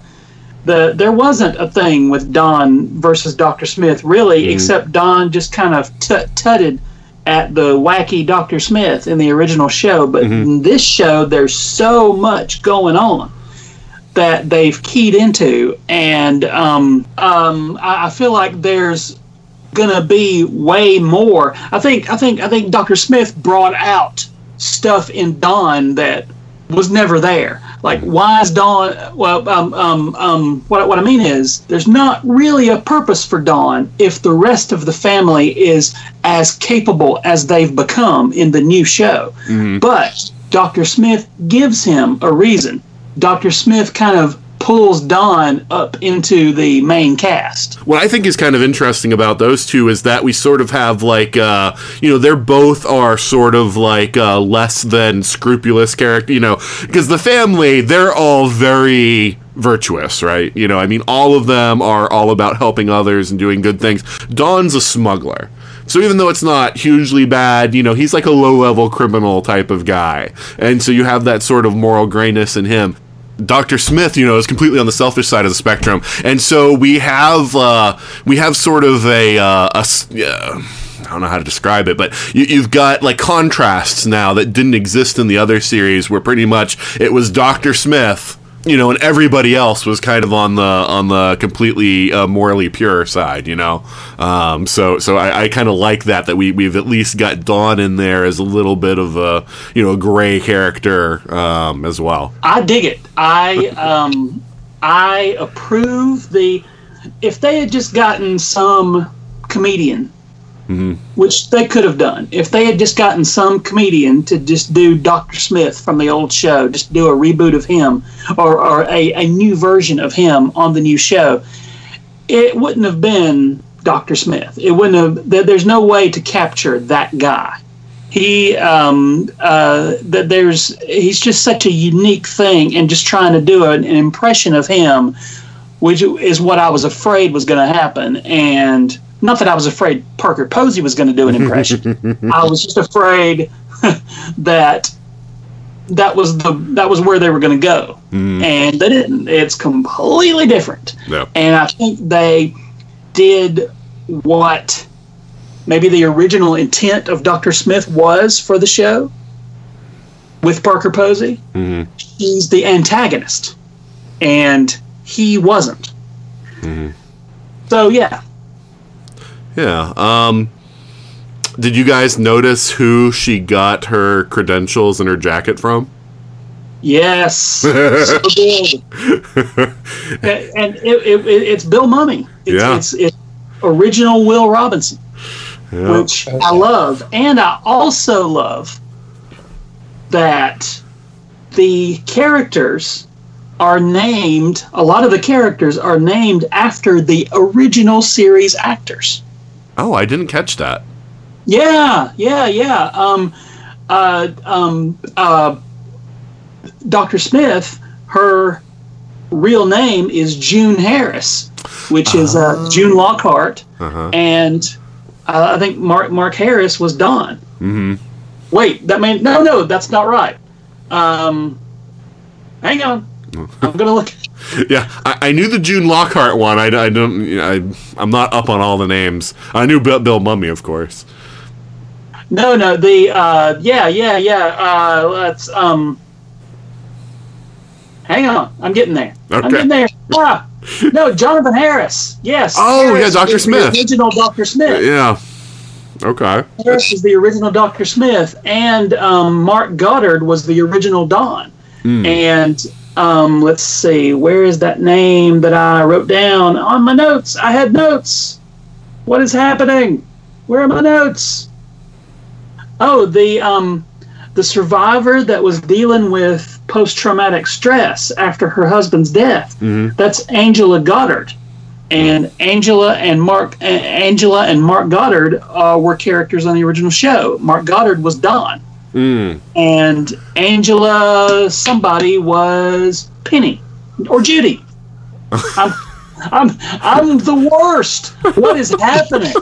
the there wasn't a thing with Don versus Dr. Smith really, except Don just kind of tut tutted at the wacky Dr. Smith in the original show. But in this show, there's so much going on that they've keyed into, and um, um, I, I feel like there's gonna be way more. I think I think I think Dr. Smith brought out stuff in Don that was never there. Like why is Don? Well, um, um, um, what what I mean is there's not really a purpose for Don if the rest of the family is as capable as they've become in the new show. But Dr. Smith gives him a reason. Dr. Smith kind of pulls Don up into the main cast. What I think is kind of interesting about those two is that we sort of have like uh, you know they're both are sort of like uh, less than scrupulous character you know because the family they're all very virtuous right you know I mean all of them are all about helping others and doing good things Don's a smuggler so even though it's not hugely bad, you know, he's like a low-level criminal type of guy. And so you have that sort of moral grayness in him. Dr. Smith, you know, is completely on the selfish side of the spectrum, and so we have uh, we have sort of a, uh, a I don't know how to describe it, but you, you've got like contrasts now that didn't exist in the other series, where pretty much it was Dr. Smith, you know, and everybody else was kind of on the on the completely uh, morally pure side, you know. Um, so so I, I kind of like that that we we've at least got Don in there as a little bit of a you know gray character um, as well. I dig it. I um, I approve the. If they had just gotten some comedian, which they could have done, if they had just gotten some comedian to just do Doctor Smith from the old show, just do a reboot of him or, or a, a new version of him on the new show, it wouldn't have been Doctor Smith. It wouldn't have. There, there's no way to capture that guy he um, uh, that there's he's just such a unique thing and just trying to do an, an impression of him which is what i was afraid was going to happen and not that i was afraid parker posey was going to do an impression i was just afraid that that was the that was where they were going to go mm. and they didn't it's completely different Yeah. and i think they did what maybe the original intent of Dr. Smith was for the show with Parker Posey. Mm-hmm. He's the antagonist, and he wasn't. Mm-hmm. So yeah, Yeah. Um, did you guys notice who she got her credentials and her jacket from? Yes, so good. and and it, it, it- it's Bill Mumy. It's, Yeah. it's, it's original Will Robinson, Yeah. which I love, and I also love that the characters are named. A lot of the characters are named after the original series actors. Oh, I didn't catch that. Yeah, yeah, yeah. Um, uh, um, uh, Dr. Smith, her real name is June Harris, which is uh, June Lockhart, Uh-huh. and uh, I think Mark Mark Harris was Don. hmm Wait, that mean no, no, that's not right. Um, hang on, I'm gonna look. Yeah, I, I knew the June Lockhart one. I, I don't. I, I'm not up on all the names. I knew Bill, Bill Mumy, of course. No, no, the uh, yeah, yeah, yeah. Uh, let's um. Hang on, I'm getting there. I'm getting there. Ah, no, Jonathan Harris. Yes. Oh, yeah, Dr. Smith. The original Dr. Smith. Yeah. Okay. Harris is the original Dr. Smith, and um, Mark Goddard was the original Don. Hmm. And um, let's see, where is that name that I wrote down on my notes? I had notes. What is happening? Where are my notes? Oh, the um, the survivor that was dealing with post traumatic stress after her husband's death. Mhm. That's Angela Goddard, and Angela and Mark A- Angela and Mark Goddard uh, were characters on the original show. Mark Goddard was Don, Mm. and Angela somebody was Penny or Judy. I'm I'm I'm the worst. What is happening?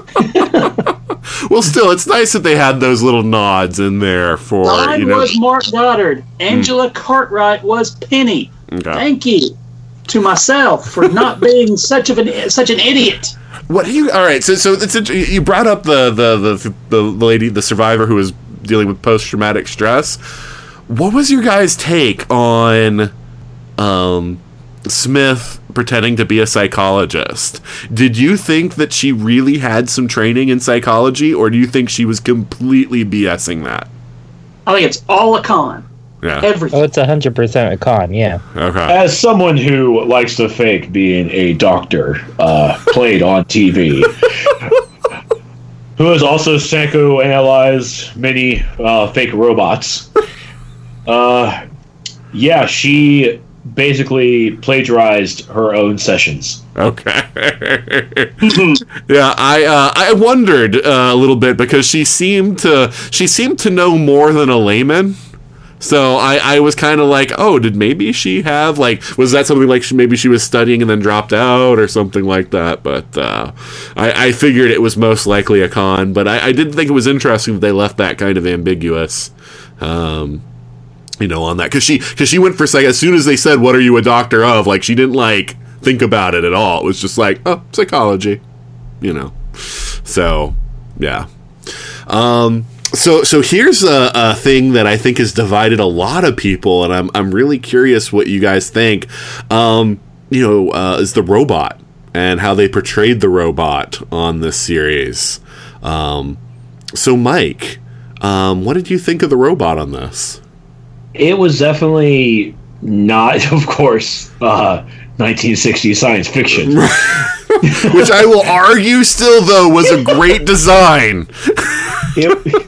Well, still, it's nice that they had those little nods in there for I you know. was Mark Goddard. Angela Cartwright was Penny. Okay. Thank you to myself for not being such of an such an idiot. What you? All right. So, so you brought up the the, the the lady, the survivor who was dealing with post traumatic stress. What was your guys' take on um, Smith pretending to be a psychologist? Did you think that she really had some training in psychology, or do you think she was completely BSing that? I think it's all a con. Yeah. Everything. Oh, it's hundred percent a con. Yeah. Okay. As someone who likes to fake being a doctor, uh, played on TV, who has also psychoanalyzed many uh, fake robots, uh, yeah, she basically plagiarized her own sessions. Okay. yeah, I uh, I wondered uh, a little bit because she seemed to she seemed to know more than a layman. So I, I was kind of like, oh, did maybe she have like was that something like she, maybe she was studying and then dropped out or something like that? But uh, I, I figured it was most likely a con. But I, I did think it was interesting that they left that kind of ambiguous. Um, you know, on that because she because she went for psych as soon as they said, "What are you a doctor of?" Like she didn't like think about it at all. It was just like, "Oh, psychology," you know. So, yeah. Um. So so here's a, a thing that I think has divided a lot of people, and I'm I'm really curious what you guys think. Um. You know, uh, is the robot and how they portrayed the robot on this series. Um. So Mike, um, what did you think of the robot on this? It was definitely not, of course, uh, 1960s science fiction. Which I will argue still though was a great design. It-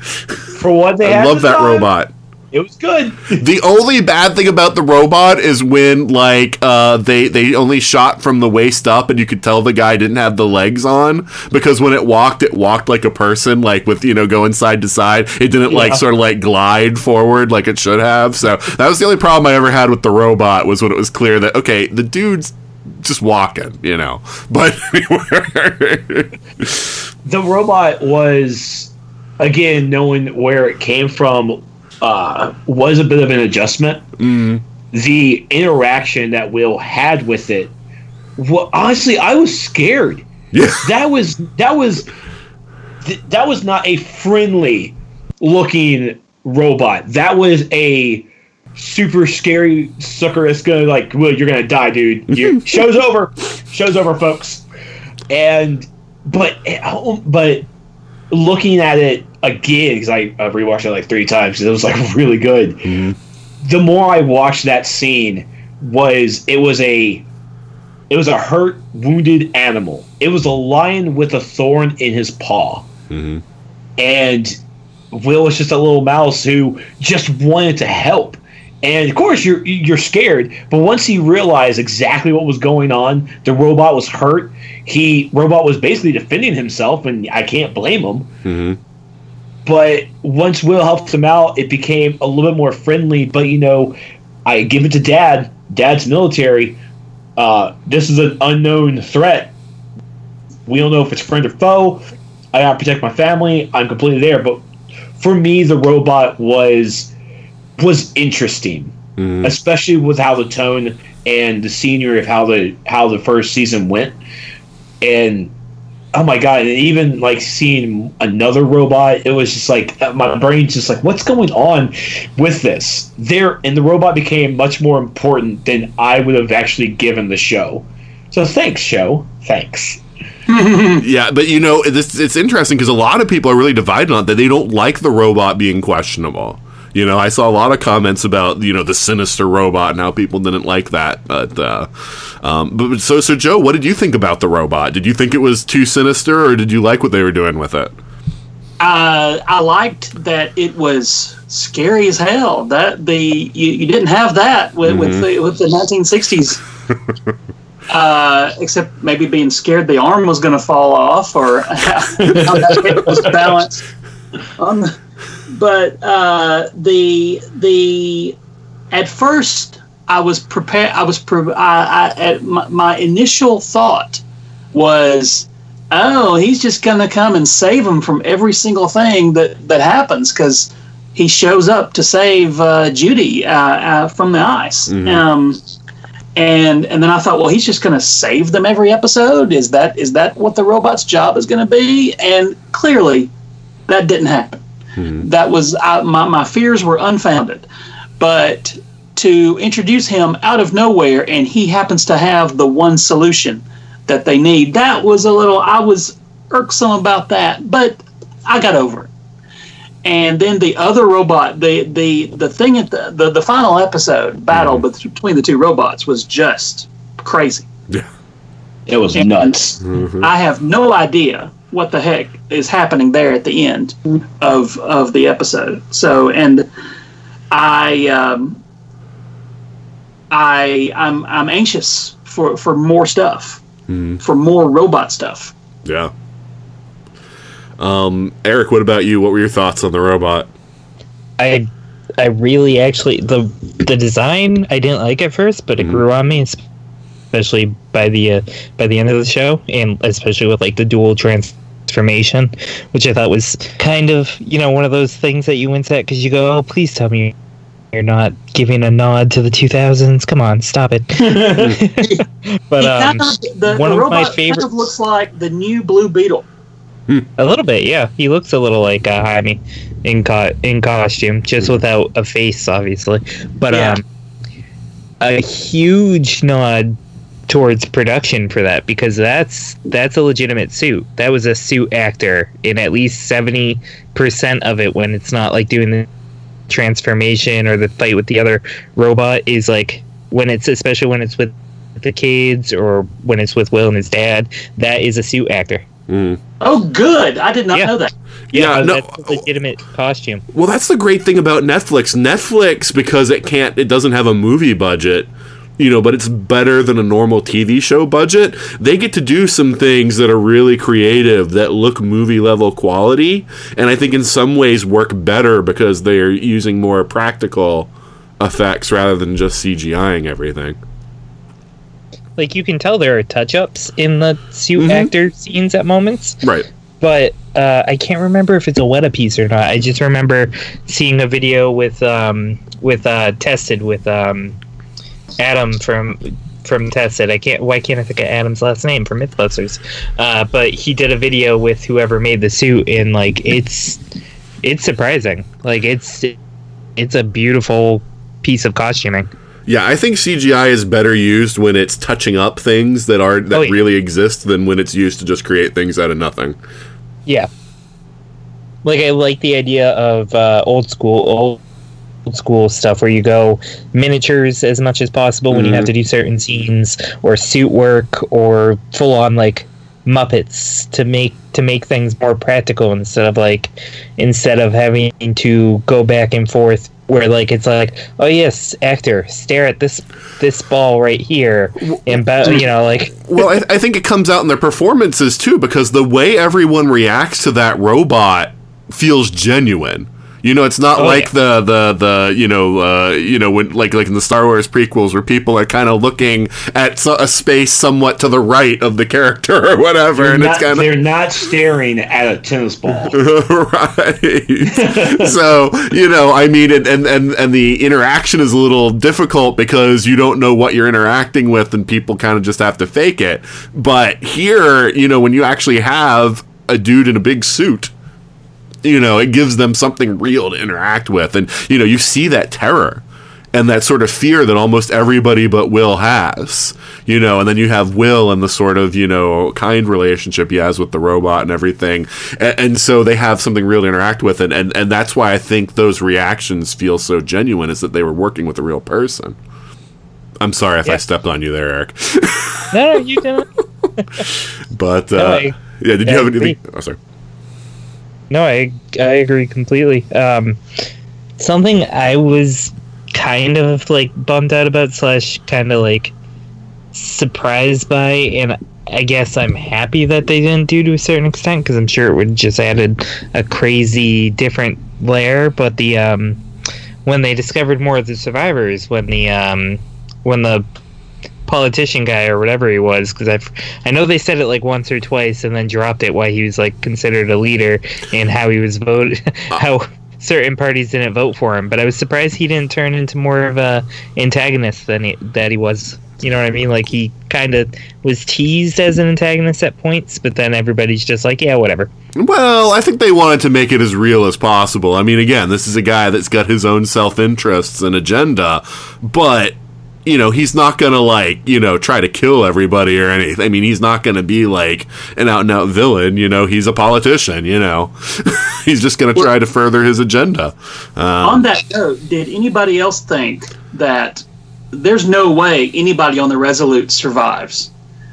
for what they I love that time, robot. It was good. The only bad thing about the robot is when like uh, they they only shot from the waist up and you could tell the guy didn't have the legs on because when it walked it walked like a person like with you know going side to side it didn't like sort of like glide forward like it should have so that was the only problem I ever had with the robot was when it was clear that okay the dude's just walking you know. But the robot was again knowing where it came from uh, was a bit of an adjustment. The interaction that will had with it well honestly i was scared. Yeah. That was that was th- that was not a friendly looking robot. That was a super scary sucker that's gonna like well you're gonna die dude. You show's over. Show's over folks. And but but looking at it again because I, I rewatched it like three times 'cause it was like really good. Mm-hmm. The more I watched that scene, was it was a it was a hurt, wounded animal. It was a lion with a thorn in his paw, mm-hmm. and Will was just a little mouse who just wanted to help. And of course, you're you're scared. But once he realized exactly what was going on, the robot was hurt. He robot was basically defending himself, and I can't blame him. But once Will helped him out, it became a little bit more friendly. But you know, I give it to Dad. Dad's military. Uh, this is an unknown threat. We don't know if it's friend or foe. I gotta protect my family. I'm completely there. But for me, the robot was was interesting, especially with how the tone and the scenery of how the how the first season went. And oh my god! And even like seeing another robot, it was just like uh, my brain's just like, what's going on with this? There, and the robot became much more important than I would have actually given the show. So thanks, show. Thanks. yeah, but you know, this it's interesting because a lot of people are really divided on that. They don't like the robot being questionable. You know, I saw a lot of comments about you know the sinister robot and how people didn't like that. But uh, um, but so so Joe, what did you think about the robot? Did you think it was too sinister, or did you like what they were doing with it? Uh, I liked that it was scary as hell. That the you, you didn't have that with, with the with the 1960s. Uh, except maybe being scared the arm was going to fall off or how that was balanced. On the, but uh, the the at first I was prepared. I was pre- I, I, at my, my initial thought was, oh, he's just going to come and save him from every single thing that that happens because he shows up to save uh, Judy uh, uh, from the ice. Um, and and then I thought, well, he's just going to save them every episode. Is that is that what the robot's job is going to be? And clearly, that didn't happen. Mm-hmm. That was I, my my fears were unfounded. But to introduce him out of nowhere, and he happens to have the one solution that they need. That was a little. I was irksome about that, but I got over it. And then the other robot, the the the thing at the the, the final episode battle mm-hmm. bet- between the two robots was just crazy. Yeah. It was And nuts. Mm-hmm. I have no idea what the heck is happening there at the end of of the episode. So, and I um, I I'm I'm anxious for for more stuff, for more robot stuff. Yeah. Um, Eric, what about you? What were your thoughts on the robot? I I really actually the the design I didn't like at first, but it grew on me, especially by the uh, by the end of the show, and especially with like the dual transformation, which I thought was kind of you know one of those things that you went at because you go, oh please tell me you're not giving a nod to the 2000s. Come on, stop it. but He um, kind of, the, one the of my robot kind of looks like the new Blue Beetle. A little bit, yeah. He looks a little like uh, Jaime in co- in costume, just without a face, obviously. But Yeah. um, a huge nod towards production for that because that's that's a legitimate suit. That was a suit actor in at least seventy percent of it. When it's not like doing the transformation or the fight with the other robot, is like when it's especially when it's with the kids or when it's with Will and his dad. That is a suit actor. Oh, good! I did not Yeah. know that. Yeah, Uh, no. that's a legitimate costume. Well, that's the great thing about Netflix. Netflix, because it can't, it doesn't have a movie budget, you know, but it's better than a normal TV show budget. They get to do some things that are really creative that look movie level quality, and I think in some ways work better because they are using more practical effects rather than just CGIing everything. Like you can tell there are touch ups in the suit actor scenes at moments, Right. but uh, I can't remember if it's a Weta piece or not. I just remember seeing a video with um, with uh, tested with um, Adam from from tested. I can't. Why can't I think of Adam's last name from MythBusters? Uh, but he did a video with whoever made the suit, and like it's it's surprising. Like it's it's a beautiful piece of costuming. Yeah, I think CGI is better used when it's touching up things that are that Oh, yeah. really exist than when it's used to just create things out of nothing. Yeah. Like I like the idea of uh, old school old school stuff where you go miniatures as much as possible when you have mm-hmm. to do certain scenes or suit work or full on like muppets to make to make things more practical instead of like instead of having to go back and forth where like it's like oh yes actor stare at this this ball right here and ba- you know like well, I, I think it comes out in their performances too, because the way everyone reacts to that robot feels genuine. You know, it's not Oh, like yeah. the the the you know uh, you know when like like in the Star Wars prequels where people are kind of looking at so, a space somewhat to the right of the character or whatever, They're and not, it's kind of they're not staring at a tennis ball. right. so you know, I mean, and, and and and the interaction is a little difficult because you don't know what you're interacting with, and people kind of just have to fake it. But here, you know, when you actually have a dude in a big suit. You know, it gives them something real to interact with, and you know, you see that terror and that sort of fear that almost everybody but Will has, you know, and then you have Will and the sort of, you know, kind relationship he has with the robot and everything. And, and so they have something real to interact with. And, and, and that's why I think those reactions feel so genuine is that they were working with a real person. I'm sorry if I stepped on you there, Eric. no you didn't But, uh, yeah, did you have anything? Oh, sorry. No, I I agree completely. Um, something I was kind of like bummed out about slash kind of like surprised by, and I guess I'm happy that they didn't do to a certain extent because I'm sure it would just added a crazy different layer. But the um, when they discovered more of the survivors, when the um, when the politician guy or whatever he was because I I know they said it like once or twice and then dropped it why he was like considered a leader and how he was voted how certain parties didn't vote for him. But I was surprised he didn't turn into more of a antagonist than he, that he was. You know what I mean? Like he kind of was teased as an antagonist at points but then everybody's just like yeah whatever. Well, I think they wanted to make it as real as possible. I mean, again, this is a guy that's got his own self interests and agenda, but you know, he's not gonna like, you know, try to kill everybody or anything. I mean, he's not gonna be like an out and out villain, you know, he's a politician, you know. he's just gonna try to further his agenda. Um, On that note, did anybody else think that there's no way anybody on the Resolute survives?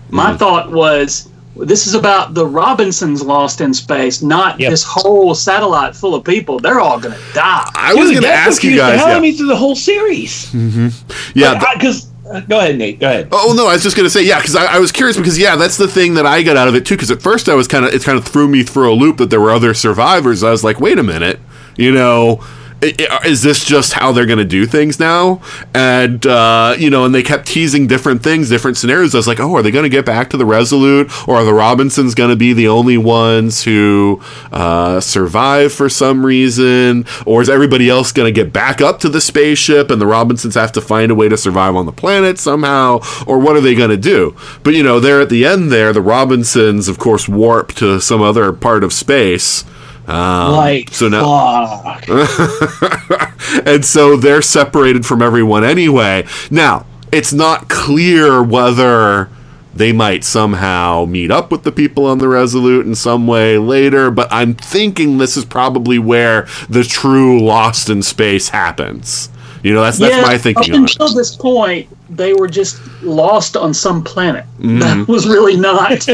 My Mm-hmm. thought was this is about the Robinsons lost in space, not Yep. this whole satellite full of people. They're all going to die. I was Dude, gonna ask you confused the guys. hell out of Yeah, me through the whole series. Mm-hmm. yeah th- because uh, go ahead, Nate. Go ahead. Oh no, I was just gonna say yeah, because I, I was curious because yeah, that's the thing that I got out of it too. Because at first I was kind of it kind of threw me through a loop that there were other survivors. I was like, wait a minute, you know. I- Is this just how they're going to do things now? And, uh, you know, and they kept teasing different things, different scenarios. I was like, oh, are they going to get back to the Resolute? Or are the Robinsons going to be the only ones who uh, survive for some reason? Or is everybody else going to get back up to the spaceship and the Robinsons have to find a way to survive on the planet somehow? Or what are they going to do? But, you know, there at the end there, the Robinsons, of course, warp to some other part of space. Um, like, so now, fuck. and so they're separated from everyone anyway. Now, it's not clear whether they might somehow meet up with the people on the Resolute in some way later, but I'm thinking this is probably where the true Lost in Space happens. You know, that's that's my thinking Up until this point, they were just lost on some planet. Mm-hmm. That was really not.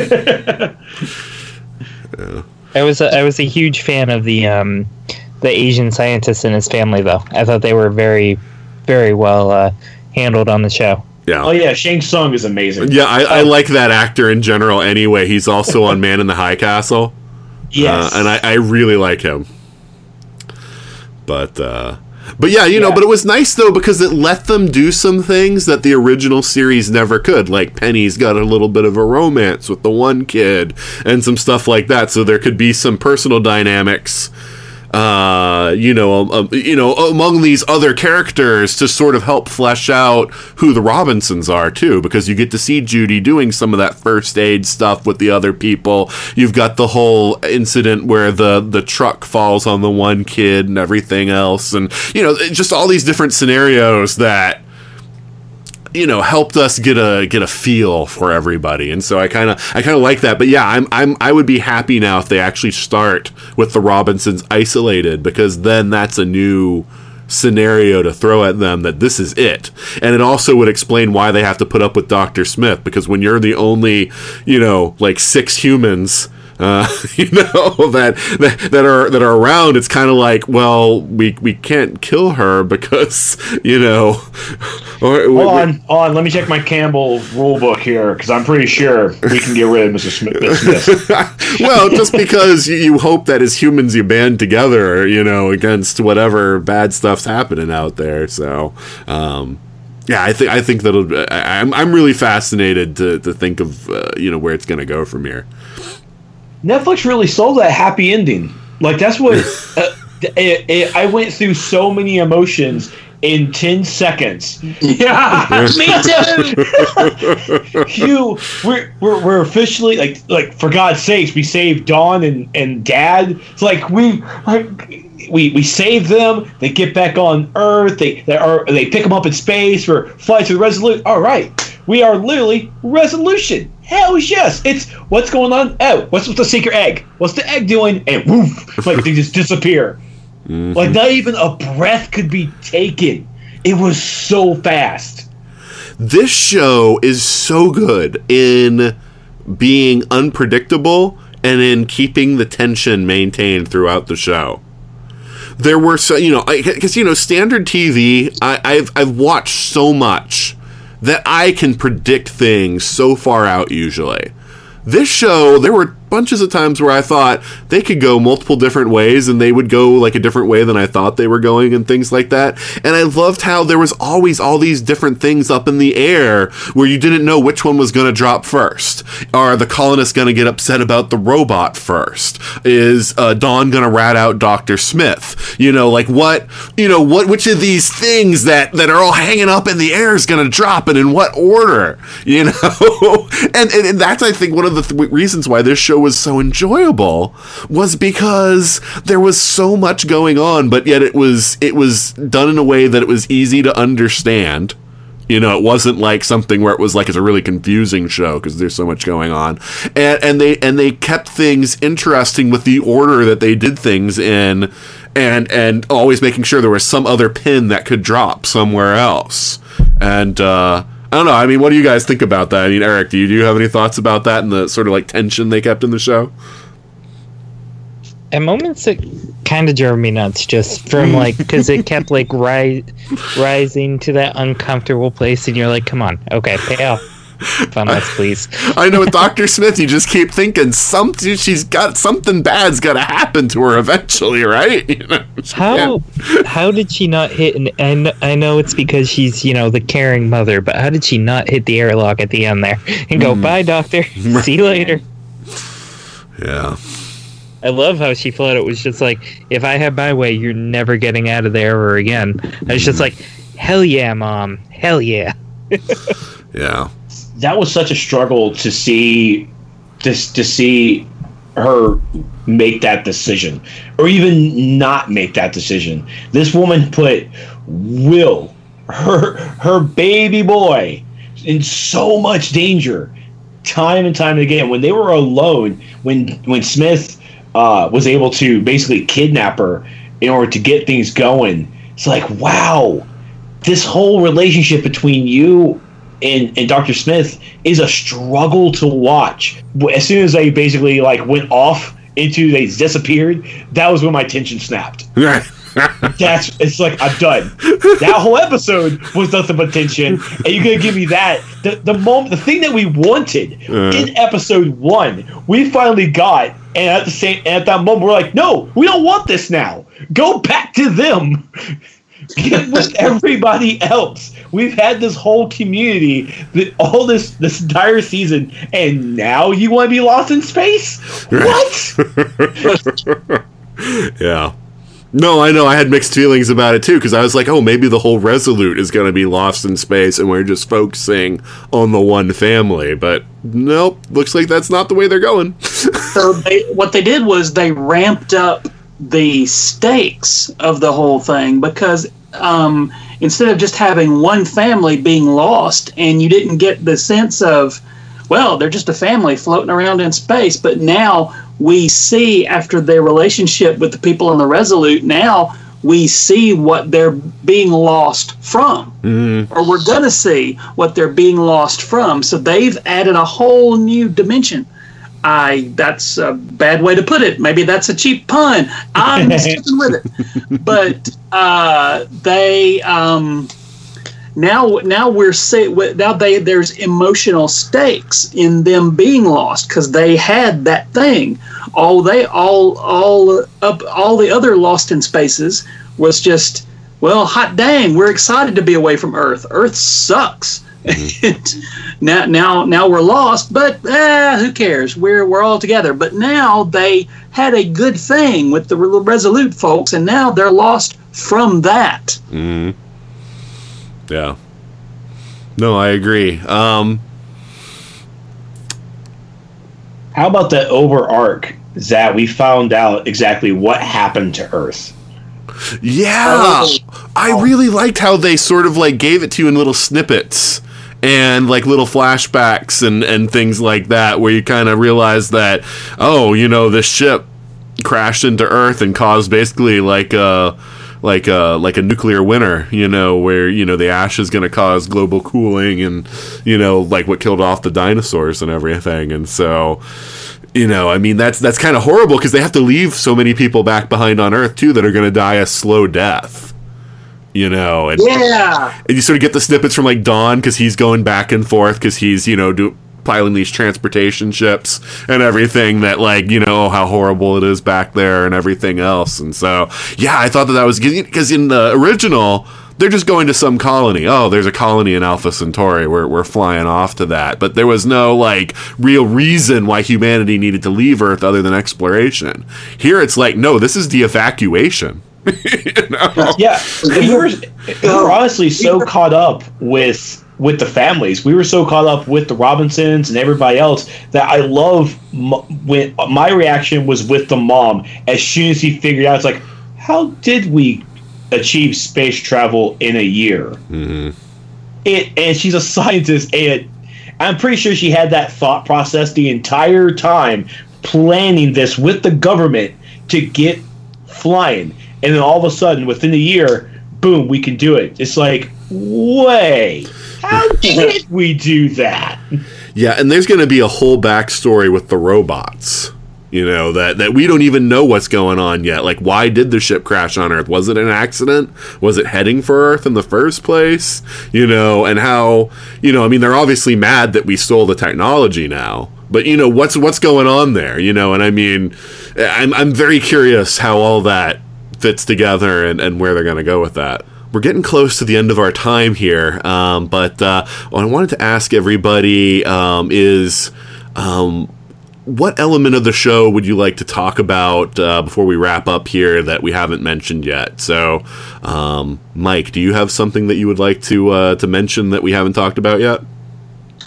I was a, I was a huge fan of the um, the Asian scientist and his family though I thought they were very very well uh, handled on the show Yeah. Oh yeah, Shang Tsung is amazing. Yeah, I, I like that actor in general anyway. He's also on Man in the High Castle. Yes, Uh, and I, I really like him. But uh but yeah, you know, but it was nice though because it let them do some things that the original series never could. Like Penny's got a little bit of a romance with the one kid and some stuff like that. So there could be some personal dynamics uh, you know, um, um, you know, among these other characters to sort of help flesh out who the Robinsons are too, because you get to see Judy doing some of that first aid stuff with the other people. You've got the whole incident where the the truck falls on the one kid and everything else, and you know, just all these different scenarios that you know helped us get a get a feel for everybody and so i kind of i kind of like that but yeah i'm i'm i would be happy now if they actually start with the robinsons isolated because then that's a new scenario to throw at them that this is it. And it also would explain why they have to put up with Dr. Smith because when you're the only, you know, like six humans uh, you know that, that that are that are around. It's kind of like, well, we we can't kill her because you know. Or, hold on, hold on. Let me check my Campbell rule book here because I'm pretty sure we can get rid of Mrs. Smith. well, just because you, you hope that as humans you band together, you know, against whatever bad stuff's happening out there. So. Um, yeah, I think I think that'll. I, I'm I'm really fascinated to, to think of uh, you know where it's going to go from here. Netflix really sold that happy ending. Like that's what uh, it, it, I went through so many emotions in 10 seconds. Yeah, me too. Hugh, we're, we're, we're officially like like for God's sakes, we saved Don and, and Dad. It's like we like we we save them. They get back on Earth. They they are they pick them up in space for flights to the Resolute. All right, we are literally resolution. Hell yes! It's what's going on. Oh, what's with the secret egg? What's the egg doing? And woof, like they just disappear. Mm-hmm. Like not even a breath could be taken. It was so fast. This show is so good in being unpredictable and in keeping the tension maintained throughout the show there were so you know because you know standard TV I, I've I've watched so much that I can predict things so far out usually. This show, there were bunches of times where I thought they could go multiple different ways and they would go like a different way than I thought they were going and things like that. And I loved how there was always all these different things up in the air where you didn't know which one was going to drop first. Are the colonists going to get upset about the robot first? Is uh, Don going to rat out Dr. Smith? You know, like what, you know, what, which of these things that, that are all hanging up in the air is going to drop and in what order, you know? and, and, and, that's, I think, one of the th- reasons why this show was so enjoyable was because there was so much going on, but yet it was it was done in a way that it was easy to understand. You know, it wasn't like something where it was like it's a really confusing show because there's so much going on, and and they and they kept things interesting with the order that they did things in, and and always making sure there was some other pin that could drop somewhere else, and. uh I don't know. I mean, what do you guys think about that? I mean, Eric, do you, do you have any thoughts about that and the sort of like tension they kept in the show? At moments, it kind of drove me nuts just from like because it kept like ri- rising to that uncomfortable place, and you're like, "Come on, okay, pay off." Fun us, please. I know with Dr. Smith, you just keep thinking something. She's got something bad's to happen to her eventually, right? You know, how how did she not hit? And, and I know it's because she's you know the caring mother, but how did she not hit the airlock at the end there and go, mm. "Bye, doctor. See you later." Yeah. I love how she flat it was just like, if I have my way, you're never getting out of there ever again. I was just like, hell yeah, mom, hell yeah. yeah that was such a struggle to see this to see her make that decision or even not make that decision. This woman put Will, her her baby boy, in so much danger time and time again. When they were alone, when when Smith uh, was able to basically kidnap her in order to get things going, it's like wow, this whole relationship between you and, and Dr. Smith is a struggle to watch. As soon as they basically like went off into they disappeared, that was when my tension snapped. That's it's like I'm done. That whole episode was nothing but tension, and you're gonna give me that the the moment the thing that we wanted uh. in episode one, we finally got, and at the same at that moment we're like, no, we don't want this now. Go back to them. Get with everybody else. We've had this whole community, all this this entire season, and now you want to be lost in space? What? yeah. No, I know. I had mixed feelings about it too because I was like, oh, maybe the whole Resolute is going to be lost in space and we're just focusing on the one family. But nope, looks like that's not the way they're going. so they, what they did was they ramped up the stakes of the whole thing because um, instead of just having one family being lost and you didn't get the sense of well they're just a family floating around in space but now we see after their relationship with the people on the resolute now we see what they're being lost from, or we're going to see what they're being lost from. So they've added a whole new dimension. I that's a bad way to put it. Maybe that's a cheap pun. I'm sticking with it. But uh, they um, now now we're say now they there's emotional stakes in them being lost because they had that thing. All they all all up all the other lost in spaces was just well hot dang we're excited to be away from Earth. Earth sucks. now now now we're lost, but eh, who cares? We're we're all together. But now they had a good thing with the resolute folks, and now they're lost from that. Mm-hmm. Yeah. No, I agree. Um, How about the over arc that we found out exactly what happened to Earth? yeah, I really liked how they sort of like gave it to you in little snippets and like little flashbacks and and things like that, where you kind of realize that oh, you know, this ship crashed into Earth and caused basically like a like a like a nuclear winter, you know, where you know the ash is going to cause global cooling and you know like what killed off the dinosaurs and everything, and so you know, I mean that's that's kind of horrible because they have to leave so many people back behind on Earth too that are going to die a slow death. You know, and Yeah. and you sort of get the snippets from like Don because he's going back and forth because he's you know do, piling these transportation ships and everything that like you know how horrible it is back there and everything else. And so yeah I thought that that was because in the original they're just going to some colony. Oh there's a colony in Alpha Centauri. We're, we're flying off to that. But there was no like real reason why humanity needed to leave Earth other than exploration. Here it's like no this is the evacuation Yeah, we were, we were honestly so caught up with with the families. We were so caught up with the Robinsons and everybody else that I love m- when my reaction was with the mom as soon as he figured out. It's like, how did we achieve space travel in a year? Mm-hmm. It and she's a scientist, and I'm pretty sure she had that thought process the entire time, planning this with the government to get flying, and then all of a sudden, within a year, boom, we can do it. It's like, way, how did we do that? Yeah, and there's going to be a whole backstory with the robots. You know that that we don't even know what's going on yet. Like, why did the ship crash on Earth? Was it an accident? Was it heading for Earth in the first place? You know, and how you know? I mean, they're obviously mad that we stole the technology now. But you know what's what's going on there? You know, and I mean, I'm I'm very curious how all that fits together and, and where they're going to go with that we're getting close to the end of our time here, um, but uh, what I wanted to ask everybody um, is um, what element of the show would you like to talk about uh, before we wrap up here that we haven't mentioned yet? So, um, Mike, do you have something that you would like to uh, to mention that we haven't talked about yet?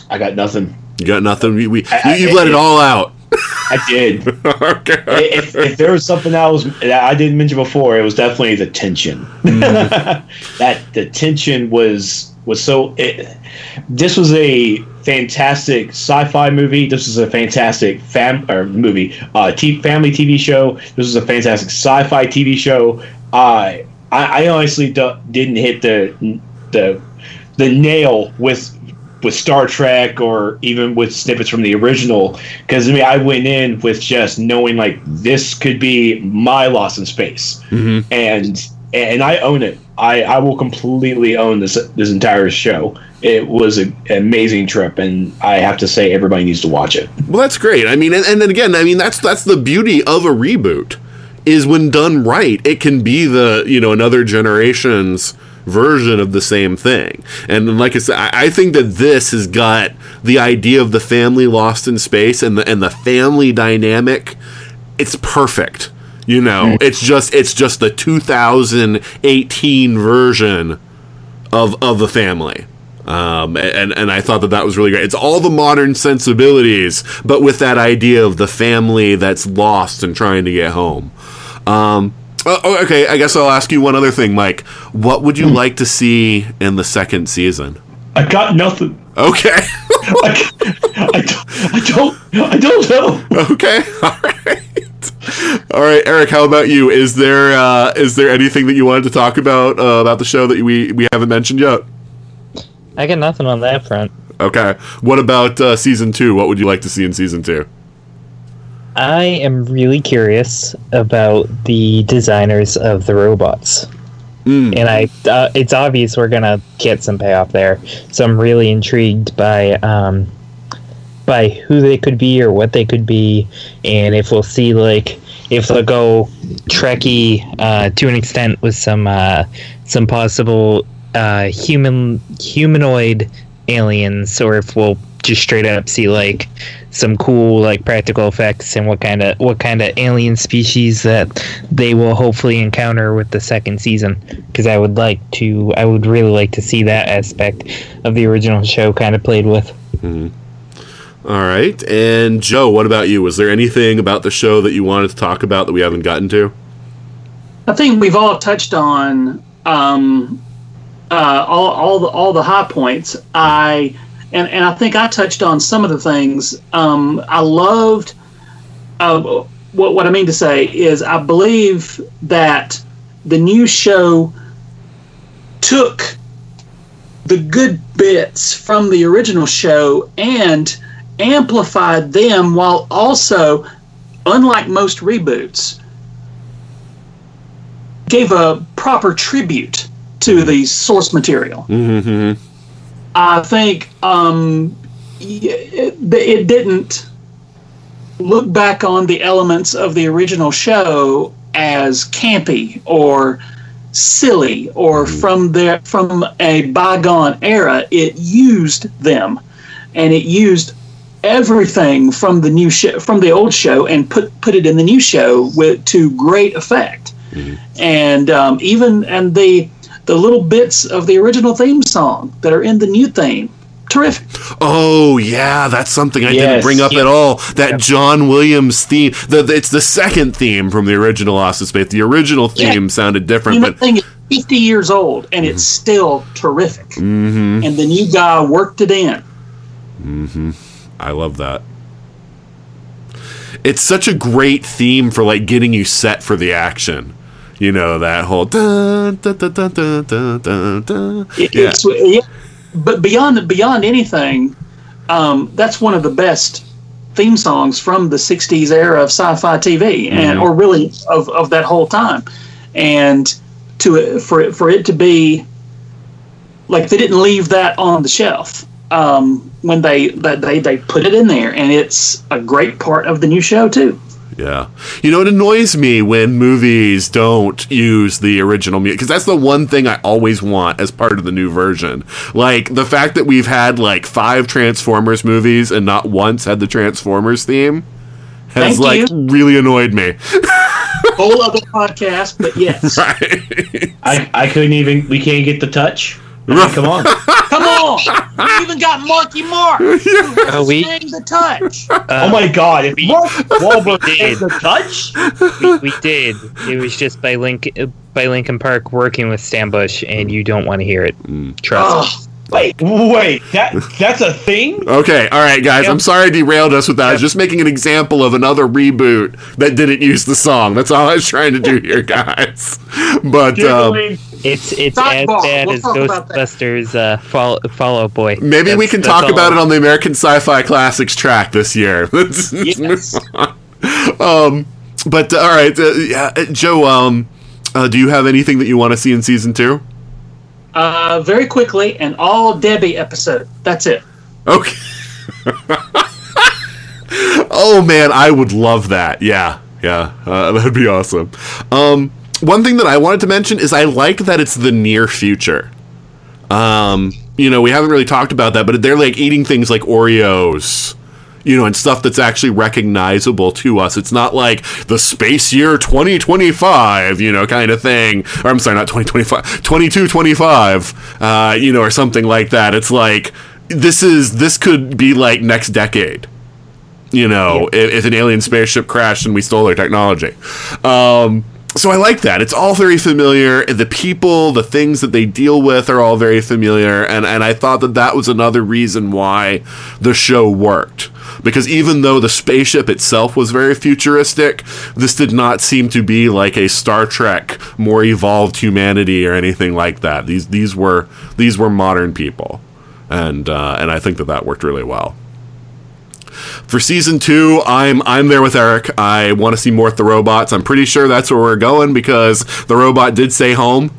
I got nothing. You got nothing. We, we I- you, you let it all out. I did. okay. if, if there was something was that I didn't mention before, it was definitely the tension. that the tension was was so. It, this was a fantastic sci-fi movie. This was a fantastic fam or movie, uh, t- family TV show. This was a fantastic sci-fi TV show. I I, I honestly do, didn't hit the the the nail with with Star Trek or even with snippets from the original because I mean I went in with just knowing like this could be my Lost in Space Mm-hmm. and and I own it. I, I will completely own this this entire show. It was a, an amazing trip, and I have to say everybody needs to watch it. Well, that's great. I mean, and, and then again, I mean, that's that's the beauty of a reboot is when done right, it can be the you know another generation's version of the same thing. And like I said, I, think that this has got the idea of the family lost in space and the and the family dynamic. It's perfect. You know, it's just it's just the 2018 version of of the family. Um, and and I thought that that was really great. It's all the modern sensibilities, but with that idea of the family that's lost and trying to get home. Um, oh, oh, okay, I guess I'll ask you one other thing, Mike. What would you like to see in the second season? I got nothing. Okay. I, I, don't, I don't. I don't know. Okay. All right. All right, Eric. How about you? Is there uh, is there anything that you wanted to talk about uh, about the show that we we haven't mentioned yet? I got nothing on that front. Okay. What about uh, season two? What would you like to see in season two? I am really curious about the designers of the robots. Mm. And I, uh, it's obvious we're gonna get some payoff there. So I'm really intrigued by, um, by who they could be or what they could be, and if we'll see like if they'll go Trekkie uh, to an extent with some uh, some possible uh, human humanoid aliens, or if we'll just straight up see like some cool like practical effects and what kind of what kind of alien species that they will hopefully encounter with the second season because I would like to I would really like to see that aspect of the original show kind of played with. All right. And Joe, what about you? Was there anything about the show that you wanted to talk about that we haven't gotten to? I think we've all touched on um, uh, all, all the all the high points. I and, and I think I touched on some of the things. Um, I loved uh, what what I mean to say is I believe that the new show took the good bits from the original show and amplified them while also, unlike most reboots, gave a proper tribute to the source material. Mm-hmm. I think um, it, it didn't look back on the elements of the original show as campy or silly or from their from a bygone era. It used them, and it used everything from the new show from the old show and put put it in the new show with to great effect. And um, even and the the little bits of the original theme song that are in the new theme, terrific. Oh yeah, that's something I didn't bring up at all. That John Williams theme. The, the- it's the second theme from the original Lost in Space. The original Yeah. theme sounded You different, know, but thing is 50 years old and it's still terrific. Mhm. And the new guy worked it in. hmm I love that. It's such a great theme for like getting you set for the action. You know that whole dun, dun, dun, dun, dun, dun, dun, dun. It- Yeah. it's, yeah, but beyond beyond anything, um, that's one of the best theme songs from the '60s era of sci-fi TV, and Mhm. or really of, of that whole time. And to for it, for it to be like they didn't leave that on the shelf um, when they they they put it in there, and it's a great part of the new show too. Yeah. You know, it annoys me when movies don't use the original music because that's the one thing I always want as part of the new version. Like the fact that we've had like five Transformers movies and not once had the Transformers theme has Thank like you. really annoyed me. Whole other podcast, but yes, I, I couldn't even. We can't get the touch. I come on. come on, we even got Marky Mark. Oh, we Sang the touch. Uh, oh my God! If Mark Wahlberg did. did the touch, we, we did. It was just by Link by Linkin Park working with Stan Bush, and you don't want to hear it. Mm. Trust. Oh, wait, wait, that that's a thing. Okay, all right, guys. I'm sorry I derailed us with that. I was just making an example of another reboot that didn't use the song. That's all I was trying to do here, guys. But um, It's it's Sidebar, as bad we'll as talk about that. Ghostbusters uh, Fall Fallout Boy. maybe we can talk about it on the American Sci-Fi Classics track this year. Let's- let's move on. um, but uh, all right, uh, yeah, uh, Joe. Um, uh, do you have anything that you want to see in season two? Uh, very quickly, an all Debbie episode. That's it. Okay. oh man, I would love that. Yeah, yeah, uh, that'd be awesome. Um, one thing that I wanted to mention is I like that it's the near future. Um, you know, we haven't really talked about that, but they're like eating things like Oreos. You know, and stuff that's actually recognizable to us. It's not like the space year 2025, you know, kind of thing. Or I'm sorry, not 2025, 2225, uh, you know, or something like that. It's like, this is, this could be like next decade you know, if, if an alien spaceship crashed and we stole their technology. Um, so I like that. It's all very familiar. The people, the things that they deal with are all very familiar. And, and I thought that that was another reason why the show worked. Because even though the spaceship itself was very futuristic, this did not seem to be like a Star Trek more evolved humanity or anything like that. These these were these were modern people, and uh, and I think that that worked really well. For season two, I'm I'm there with Eric. I want to see more of the robots. I'm pretty sure that's where we're going because the robot did say home.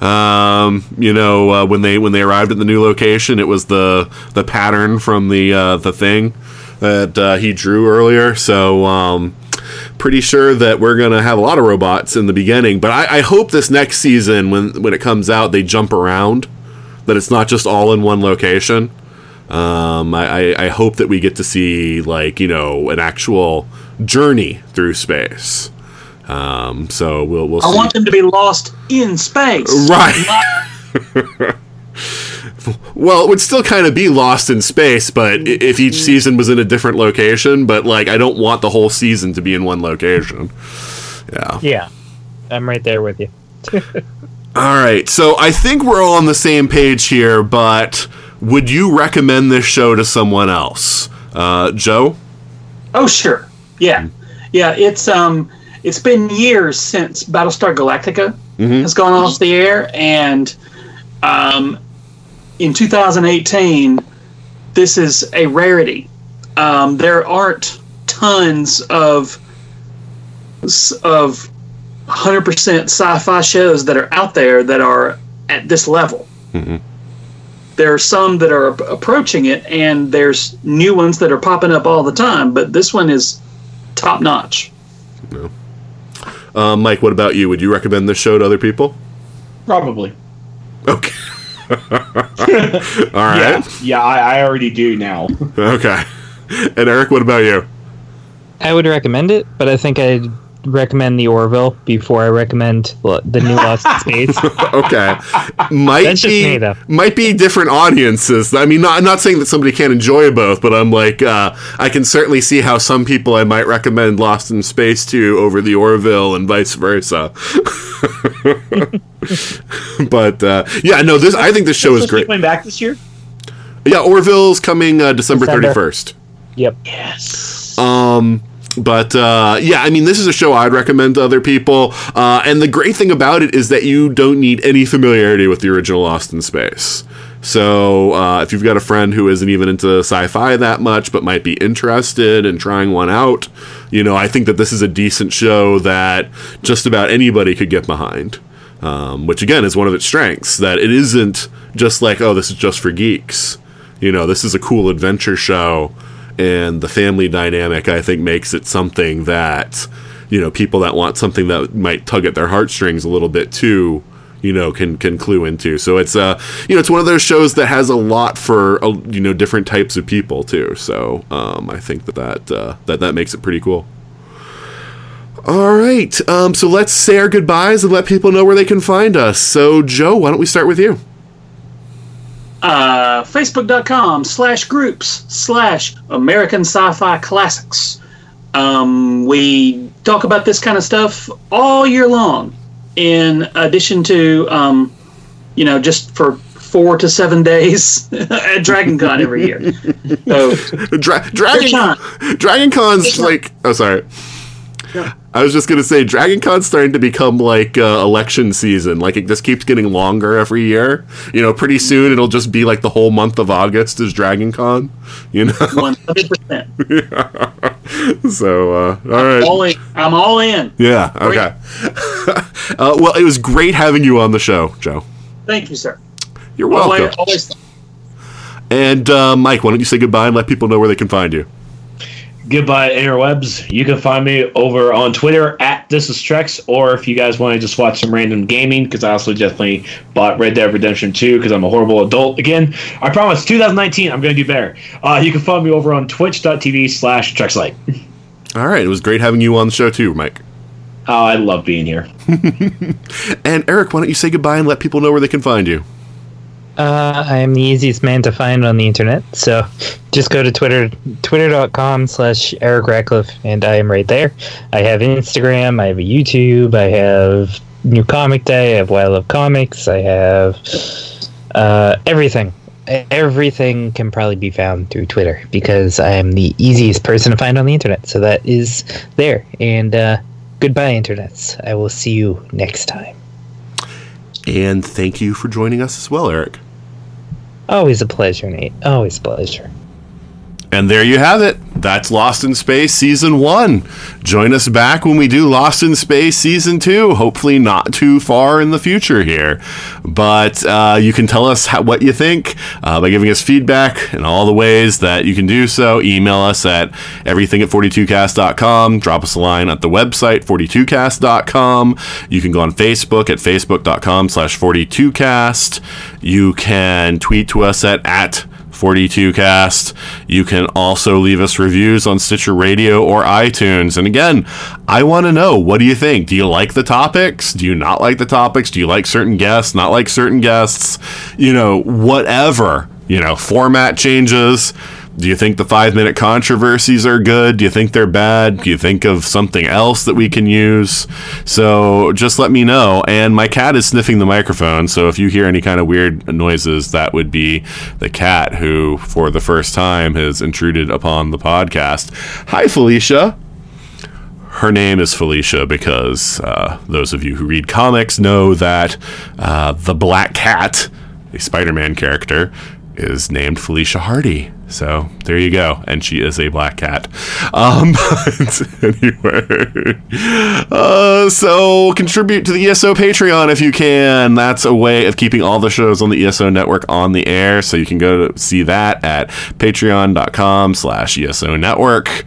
Um, you know, uh, when they when they arrived at the new location, it was the the pattern from the uh, the thing that uh, he drew earlier. So, um, pretty sure that we're gonna have a lot of robots in the beginning. But I, I hope this next season, when when it comes out, they jump around. That it's not just all in one location. Um, I, I, I hope that we get to see like you know an actual journey through space. Um, so we'll we'll. I see. want them to be lost in space. Right. Well, it would still kind of be lost in space, but if each season was in a different location, but like I don't want the whole season to be in one location. Yeah. Yeah, I'm right there with you. All right. So I think we're all on the same page here, but would you recommend this show to someone else? Uh, Joe? Oh sure, yeah, yeah. It's um, it's been years since Battlestar Galactica has gone off the air, and um, in 2018, this is a rarity. Um, there aren't tons of of 100% sci-fi shows that are out there that are at this level. There are some that are approaching it, and there's new ones that are popping up all the time. But this one is top notch. Uh, Mike, what about you? Would you recommend this show to other people? Probably. Okay. all right. Yeah, yeah, I, I already do now. Okay. And Eric, what about you? I would recommend it, but I think I'd recommend the Orville before I recommend the new Lost in Space. okay. Might That's just be me, might be different audiences. I mean, not, I'm not saying that somebody can't enjoy both, but I'm like, uh, I can certainly see how some people I might recommend Lost in Space to over the Orville and vice versa. but uh, yeah, no, this I think this show is Supposed to be great. Coming back this year? Yeah, Orville's coming uh, December December. 31st. yep. Yes. Um, but uh, yeah, I mean, this is a show I'd recommend to other people. Uh, and the great thing about it is that you don't need any familiarity with the original Lost in Space. So uh, if you've got a friend who isn't even into sci-fi that much, but might be interested in trying one out, you know, I think that this is a decent show that just about anybody could get behind. Um, which again is one of its strengths that it isn't just like oh this is just for geeks you know this is a cool adventure show and the family dynamic i think makes it something that you know people that want something that might tug at their heartstrings a little bit too you know can can clue into. So it's uh you know it's one of those shows that has a lot for uh, you know different types of people too. So um i think that that uh, that that makes it pretty cool. All right um so let's say our goodbyes and let people know where they can find us. So joe why don't we start with you? Uh, Facebook.com slash groups slash American Sci-Fi Classics. Um, we talk about this kind of stuff all year long. In addition to, um, you know, just for four to seven days at Dragon Con every year. So Dra- Dragon. Dragon Con's like oh sorry. I was just gonna say Dragon Con's starting to become like uh, election season. Like it just keeps getting longer every year. You know, pretty soon it'll just be like the whole month of August is Dragon Con. You know, one hundred percent. so uh, all right, All in. I'm all in. yeah, okay. uh, well, it was great having you on the show, Joe. Thank you, sir. You're welcome. Always, always And uh, Mike, why don't you say goodbye and let people know where they can find you? Goodbye, interwebs. You can find me over on Twitter at This Is Trex, or if you guys want to just watch some random gaming, because I also definitely bought Red Dead Redemption 2 because I'm a horrible adult. Again, I promise, 2019, I'm going to do better. Uh, you can find me over on twitch.tv slash TrexLight. All right, it was great having you on the show too, Mike. Oh, I love being here. And Eric, why don't you say goodbye and let people know where they can find you? Uh, I am the easiest man to find on the internet, so just go to Twitter, twitter.com slash Eric Ratcliffe, and I am right there. I have Instagram, I have a YouTube, I have New Comic Day, I have I Love Comics, I have uh, everything everything can probably be found through Twitter because I am the easiest person to find on the internet. So that is there. And uh, goodbye, internets. I will see you next time. And thank you for joining us as well, Eric. Always a pleasure, Nate. Always a pleasure. And there you have it. That's Lost in Space Season 1. Join us back when we do Lost in Space Season 2. Hopefully, not too far in the future here. But uh, you can tell us how, what you think uh, by giving us feedback in all the ways that you can do so. Email us at everything at 42cast.com. Drop us a line at the website, 42cast.com. You can go on Facebook at facebook.com slash 42cast. You can tweet to us at, at 42cast. You can also leave us reviews on Stitcher Radio or iTunes. And again, I want to know what do you think? Do you like the topics? Do you not like the topics? Do you like certain guests? Not like certain guests? You know, whatever. You know, format changes. Do you think the five minute controversies are good? Do you think they're bad? Do you think of something else that we can use? So just let me know. And my cat is sniffing the microphone. So if you hear any kind of weird noises, that would be the cat who, for the first time, has intruded upon the podcast. Hi, Felicia. Her name is Felicia because uh, those of you who read comics know that uh, the Black Cat, a Spider Man character, is named Felicia Hardy. So there you go, and she is a black cat. Um, but anyway, uh, so contribute to the ESO Patreon if you can. That's a way of keeping all the shows on the ESO network on the air. So you can go to see that at patreon.com/slash ESO network.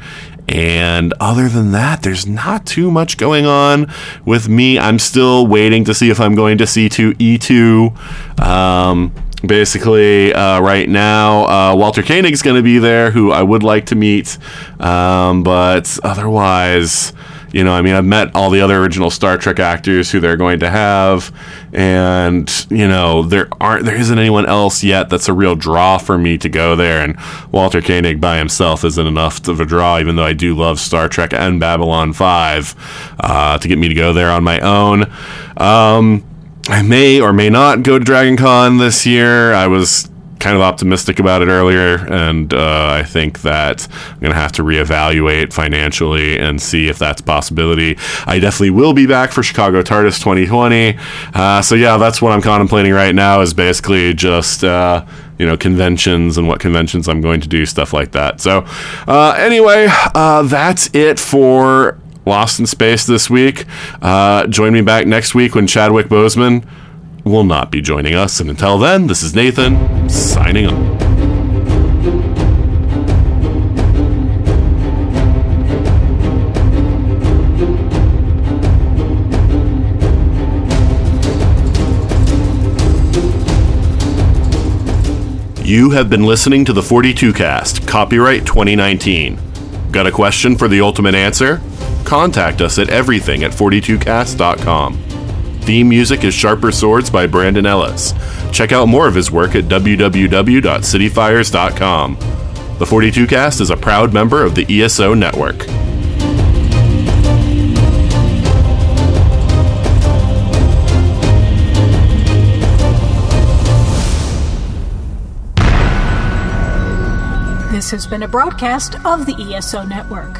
And other than that, there's not too much going on with me. I'm still waiting to see if I'm going to C2E2. Um, basically, uh, right now, uh, Walter Koenig's going to be there, who I would like to meet. Um, but otherwise, you know, I mean, I've met all the other original Star Trek actors who they're going to have, and you know, there aren't there isn't anyone else yet that's a real draw for me to go there. And Walter Koenig by himself isn't enough of a draw, even though I do love Star Trek and Babylon Five, uh, to get me to go there on my own. Um, I may or may not go to Dragon Con this year. I was kind of optimistic about it earlier, and uh, I think that I'm going to have to reevaluate financially and see if that's a possibility. I definitely will be back for Chicago TARDIS 2020. Uh, so, yeah, that's what I'm contemplating right now is basically just. Uh, you know, conventions and what conventions I'm going to do, stuff like that. So, uh, anyway, uh, that's it for Lost in Space this week. Uh, join me back next week when Chadwick Boseman will not be joining us. And until then, this is Nathan signing off. You have been listening to the 42 Cast, copyright 2019. Got a question for the ultimate answer? Contact us at everything at 42cast.com. Theme music is Sharper Swords by Brandon Ellis. Check out more of his work at www.cityfires.com. The 42 Cast is a proud member of the ESO network. This has been a broadcast of the ESO Network.